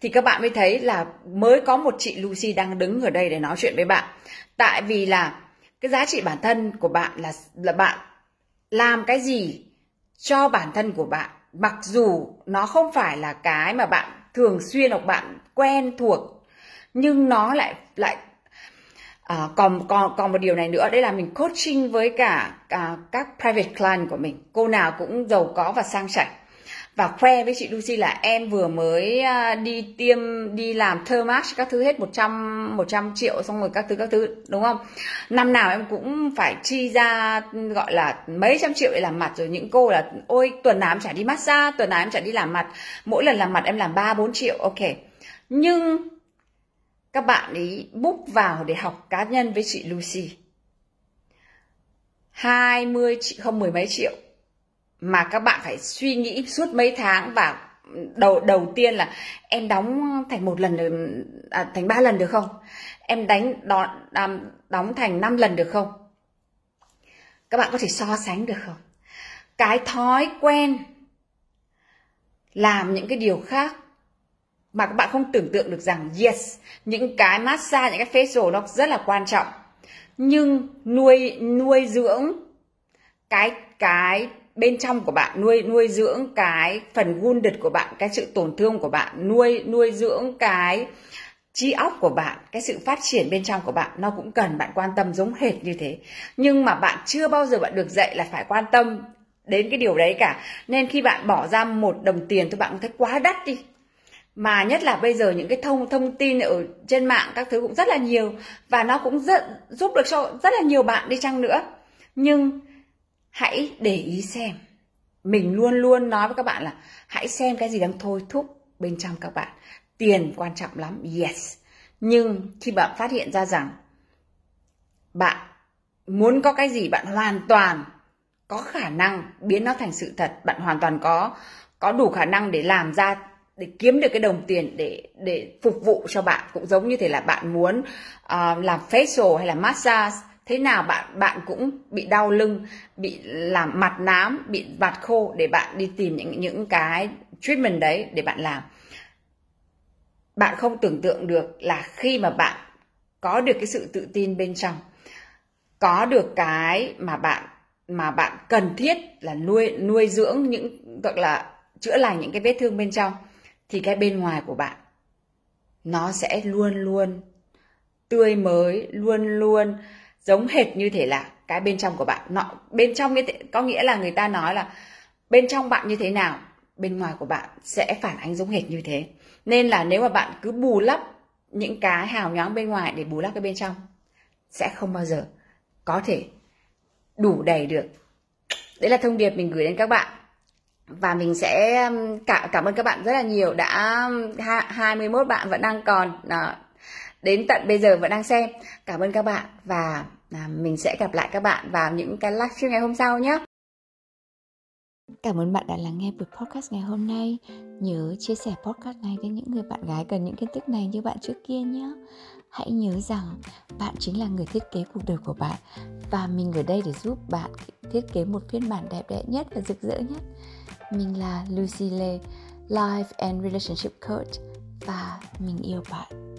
thì các bạn mới thấy là mới có một chị Lucy đang đứng ở đây để nói chuyện với bạn. Tại vì là cái giá trị bản thân của bạn là là bạn làm cái gì cho bản thân của bạn. Mặc dù nó không phải là cái mà bạn thường xuyên hoặc bạn quen thuộc nhưng nó lại lại à, còn còn còn một điều này nữa. Đây là mình coaching với cả à, các private client của mình. Cô nào cũng giàu có và sang chảnh và khoe với chị Lucy là em vừa mới à, đi tiêm, đi làm thermax các thứ hết 100 100 triệu xong rồi các thứ các thứ, đúng không? Năm nào em cũng phải chi ra, gọi là, mấy trăm triệu để làm mặt rồi những cô là, ôi, tuần nào em chả đi massage, tuần nào em chả đi làm mặt, mỗi lần làm mặt em làm 3 4 triệu. Ok. Nhưng các bạn ấy book vào để học cá nhân với chị Lucy. 20 triệu không, mười mấy triệu mà các bạn phải suy nghĩ suốt mấy tháng và đầu đầu tiên là em đóng thành một lần à, thành ba lần được không? Em đánh đó đóng thành 5 lần được không? Các bạn có thể so sánh được không? Cái thói quen làm những cái điều khác mà các bạn không tưởng tượng được rằng yes những cái massage những cái facial nó rất là quan trọng. Nhưng nuôi nuôi dưỡng cái cái bên trong của bạn nuôi nuôi dưỡng cái phần wounded của bạn, cái sự tổn thương của bạn, nuôi nuôi dưỡng cái trí óc của bạn, cái sự phát triển bên trong của bạn, nó cũng cần bạn quan tâm giống hệt như thế. Nhưng mà bạn chưa bao giờ bạn được dạy là phải quan tâm đến cái điều đấy cả. Nên khi bạn bỏ ra một đồng tiền thì bạn thấy quá đắt đi. Mà nhất là bây giờ những cái thông thông tin ở trên mạng các thứ cũng rất là nhiều và nó cũng rất, giúp được cho rất là nhiều bạn đi chăng nữa. Nhưng hãy để ý xem. Mình luôn luôn nói với các bạn là hãy xem cái gì đang thôi thúc bên trong các bạn. Tiền quan trọng lắm yes. Nhưng khi bạn phát hiện ra rằng bạn muốn có cái gì bạn hoàn toàn có khả năng biến nó thành sự thật bạn hoàn toàn có có đủ khả năng để làm ra để kiếm được cái đồng tiền để để phục vụ cho bạn. Cũng giống như thế là bạn muốn uh, làm facial hay là massage thế nào bạn bạn cũng bị đau lưng, bị làm mặt nám, bị vạt khô để bạn đi tìm những những cái treatment đấy để bạn làm. Bạn không tưởng tượng được là khi mà bạn có được cái sự tự tin bên trong, có được cái mà bạn mà bạn cần thiết là nuôi nuôi dưỡng những, gọi là chữa lành những cái vết thương bên trong, thì cái bên ngoài của bạn, nó sẽ luôn luôn tươi mới, luôn luôn giống hệt như thể là cái bên trong của bạn. Nó bên trong như thế, có nghĩa là người ta nói là bên trong bạn như thế nào bên ngoài của bạn sẽ phản ánh giống hệt như thế. Nên là nếu mà bạn cứ bù lấp những cái hào nhoáng bên ngoài để bù lấp cái bên trong sẽ không bao giờ có thể đủ đầy được. Đấy là thông điệp mình gửi đến các bạn. Và mình sẽ um, cảm cảm ơn các bạn rất là nhiều. Đã um, 21 bạn vẫn đang còn uh, đến tận bây giờ vẫn đang xem cảm ơn các bạn và à, mình sẽ gặp lại các bạn vào những cái livestream ngày hôm sau nhé Cảm ơn bạn đã lắng nghe buổi podcast ngày hôm nay. Nhớ chia sẻ podcast này đến những người bạn gái cần những kiến thức này như bạn trước kia nhé. Hãy nhớ rằng bạn chính là người thiết kế cuộc đời của bạn và mình ở đây để giúp bạn thiết kế một phiên bản đẹp đẽ nhất và rực rỡ nhất. Mình là Lucy Lê, Life and Relationship Coach và mình yêu bạn.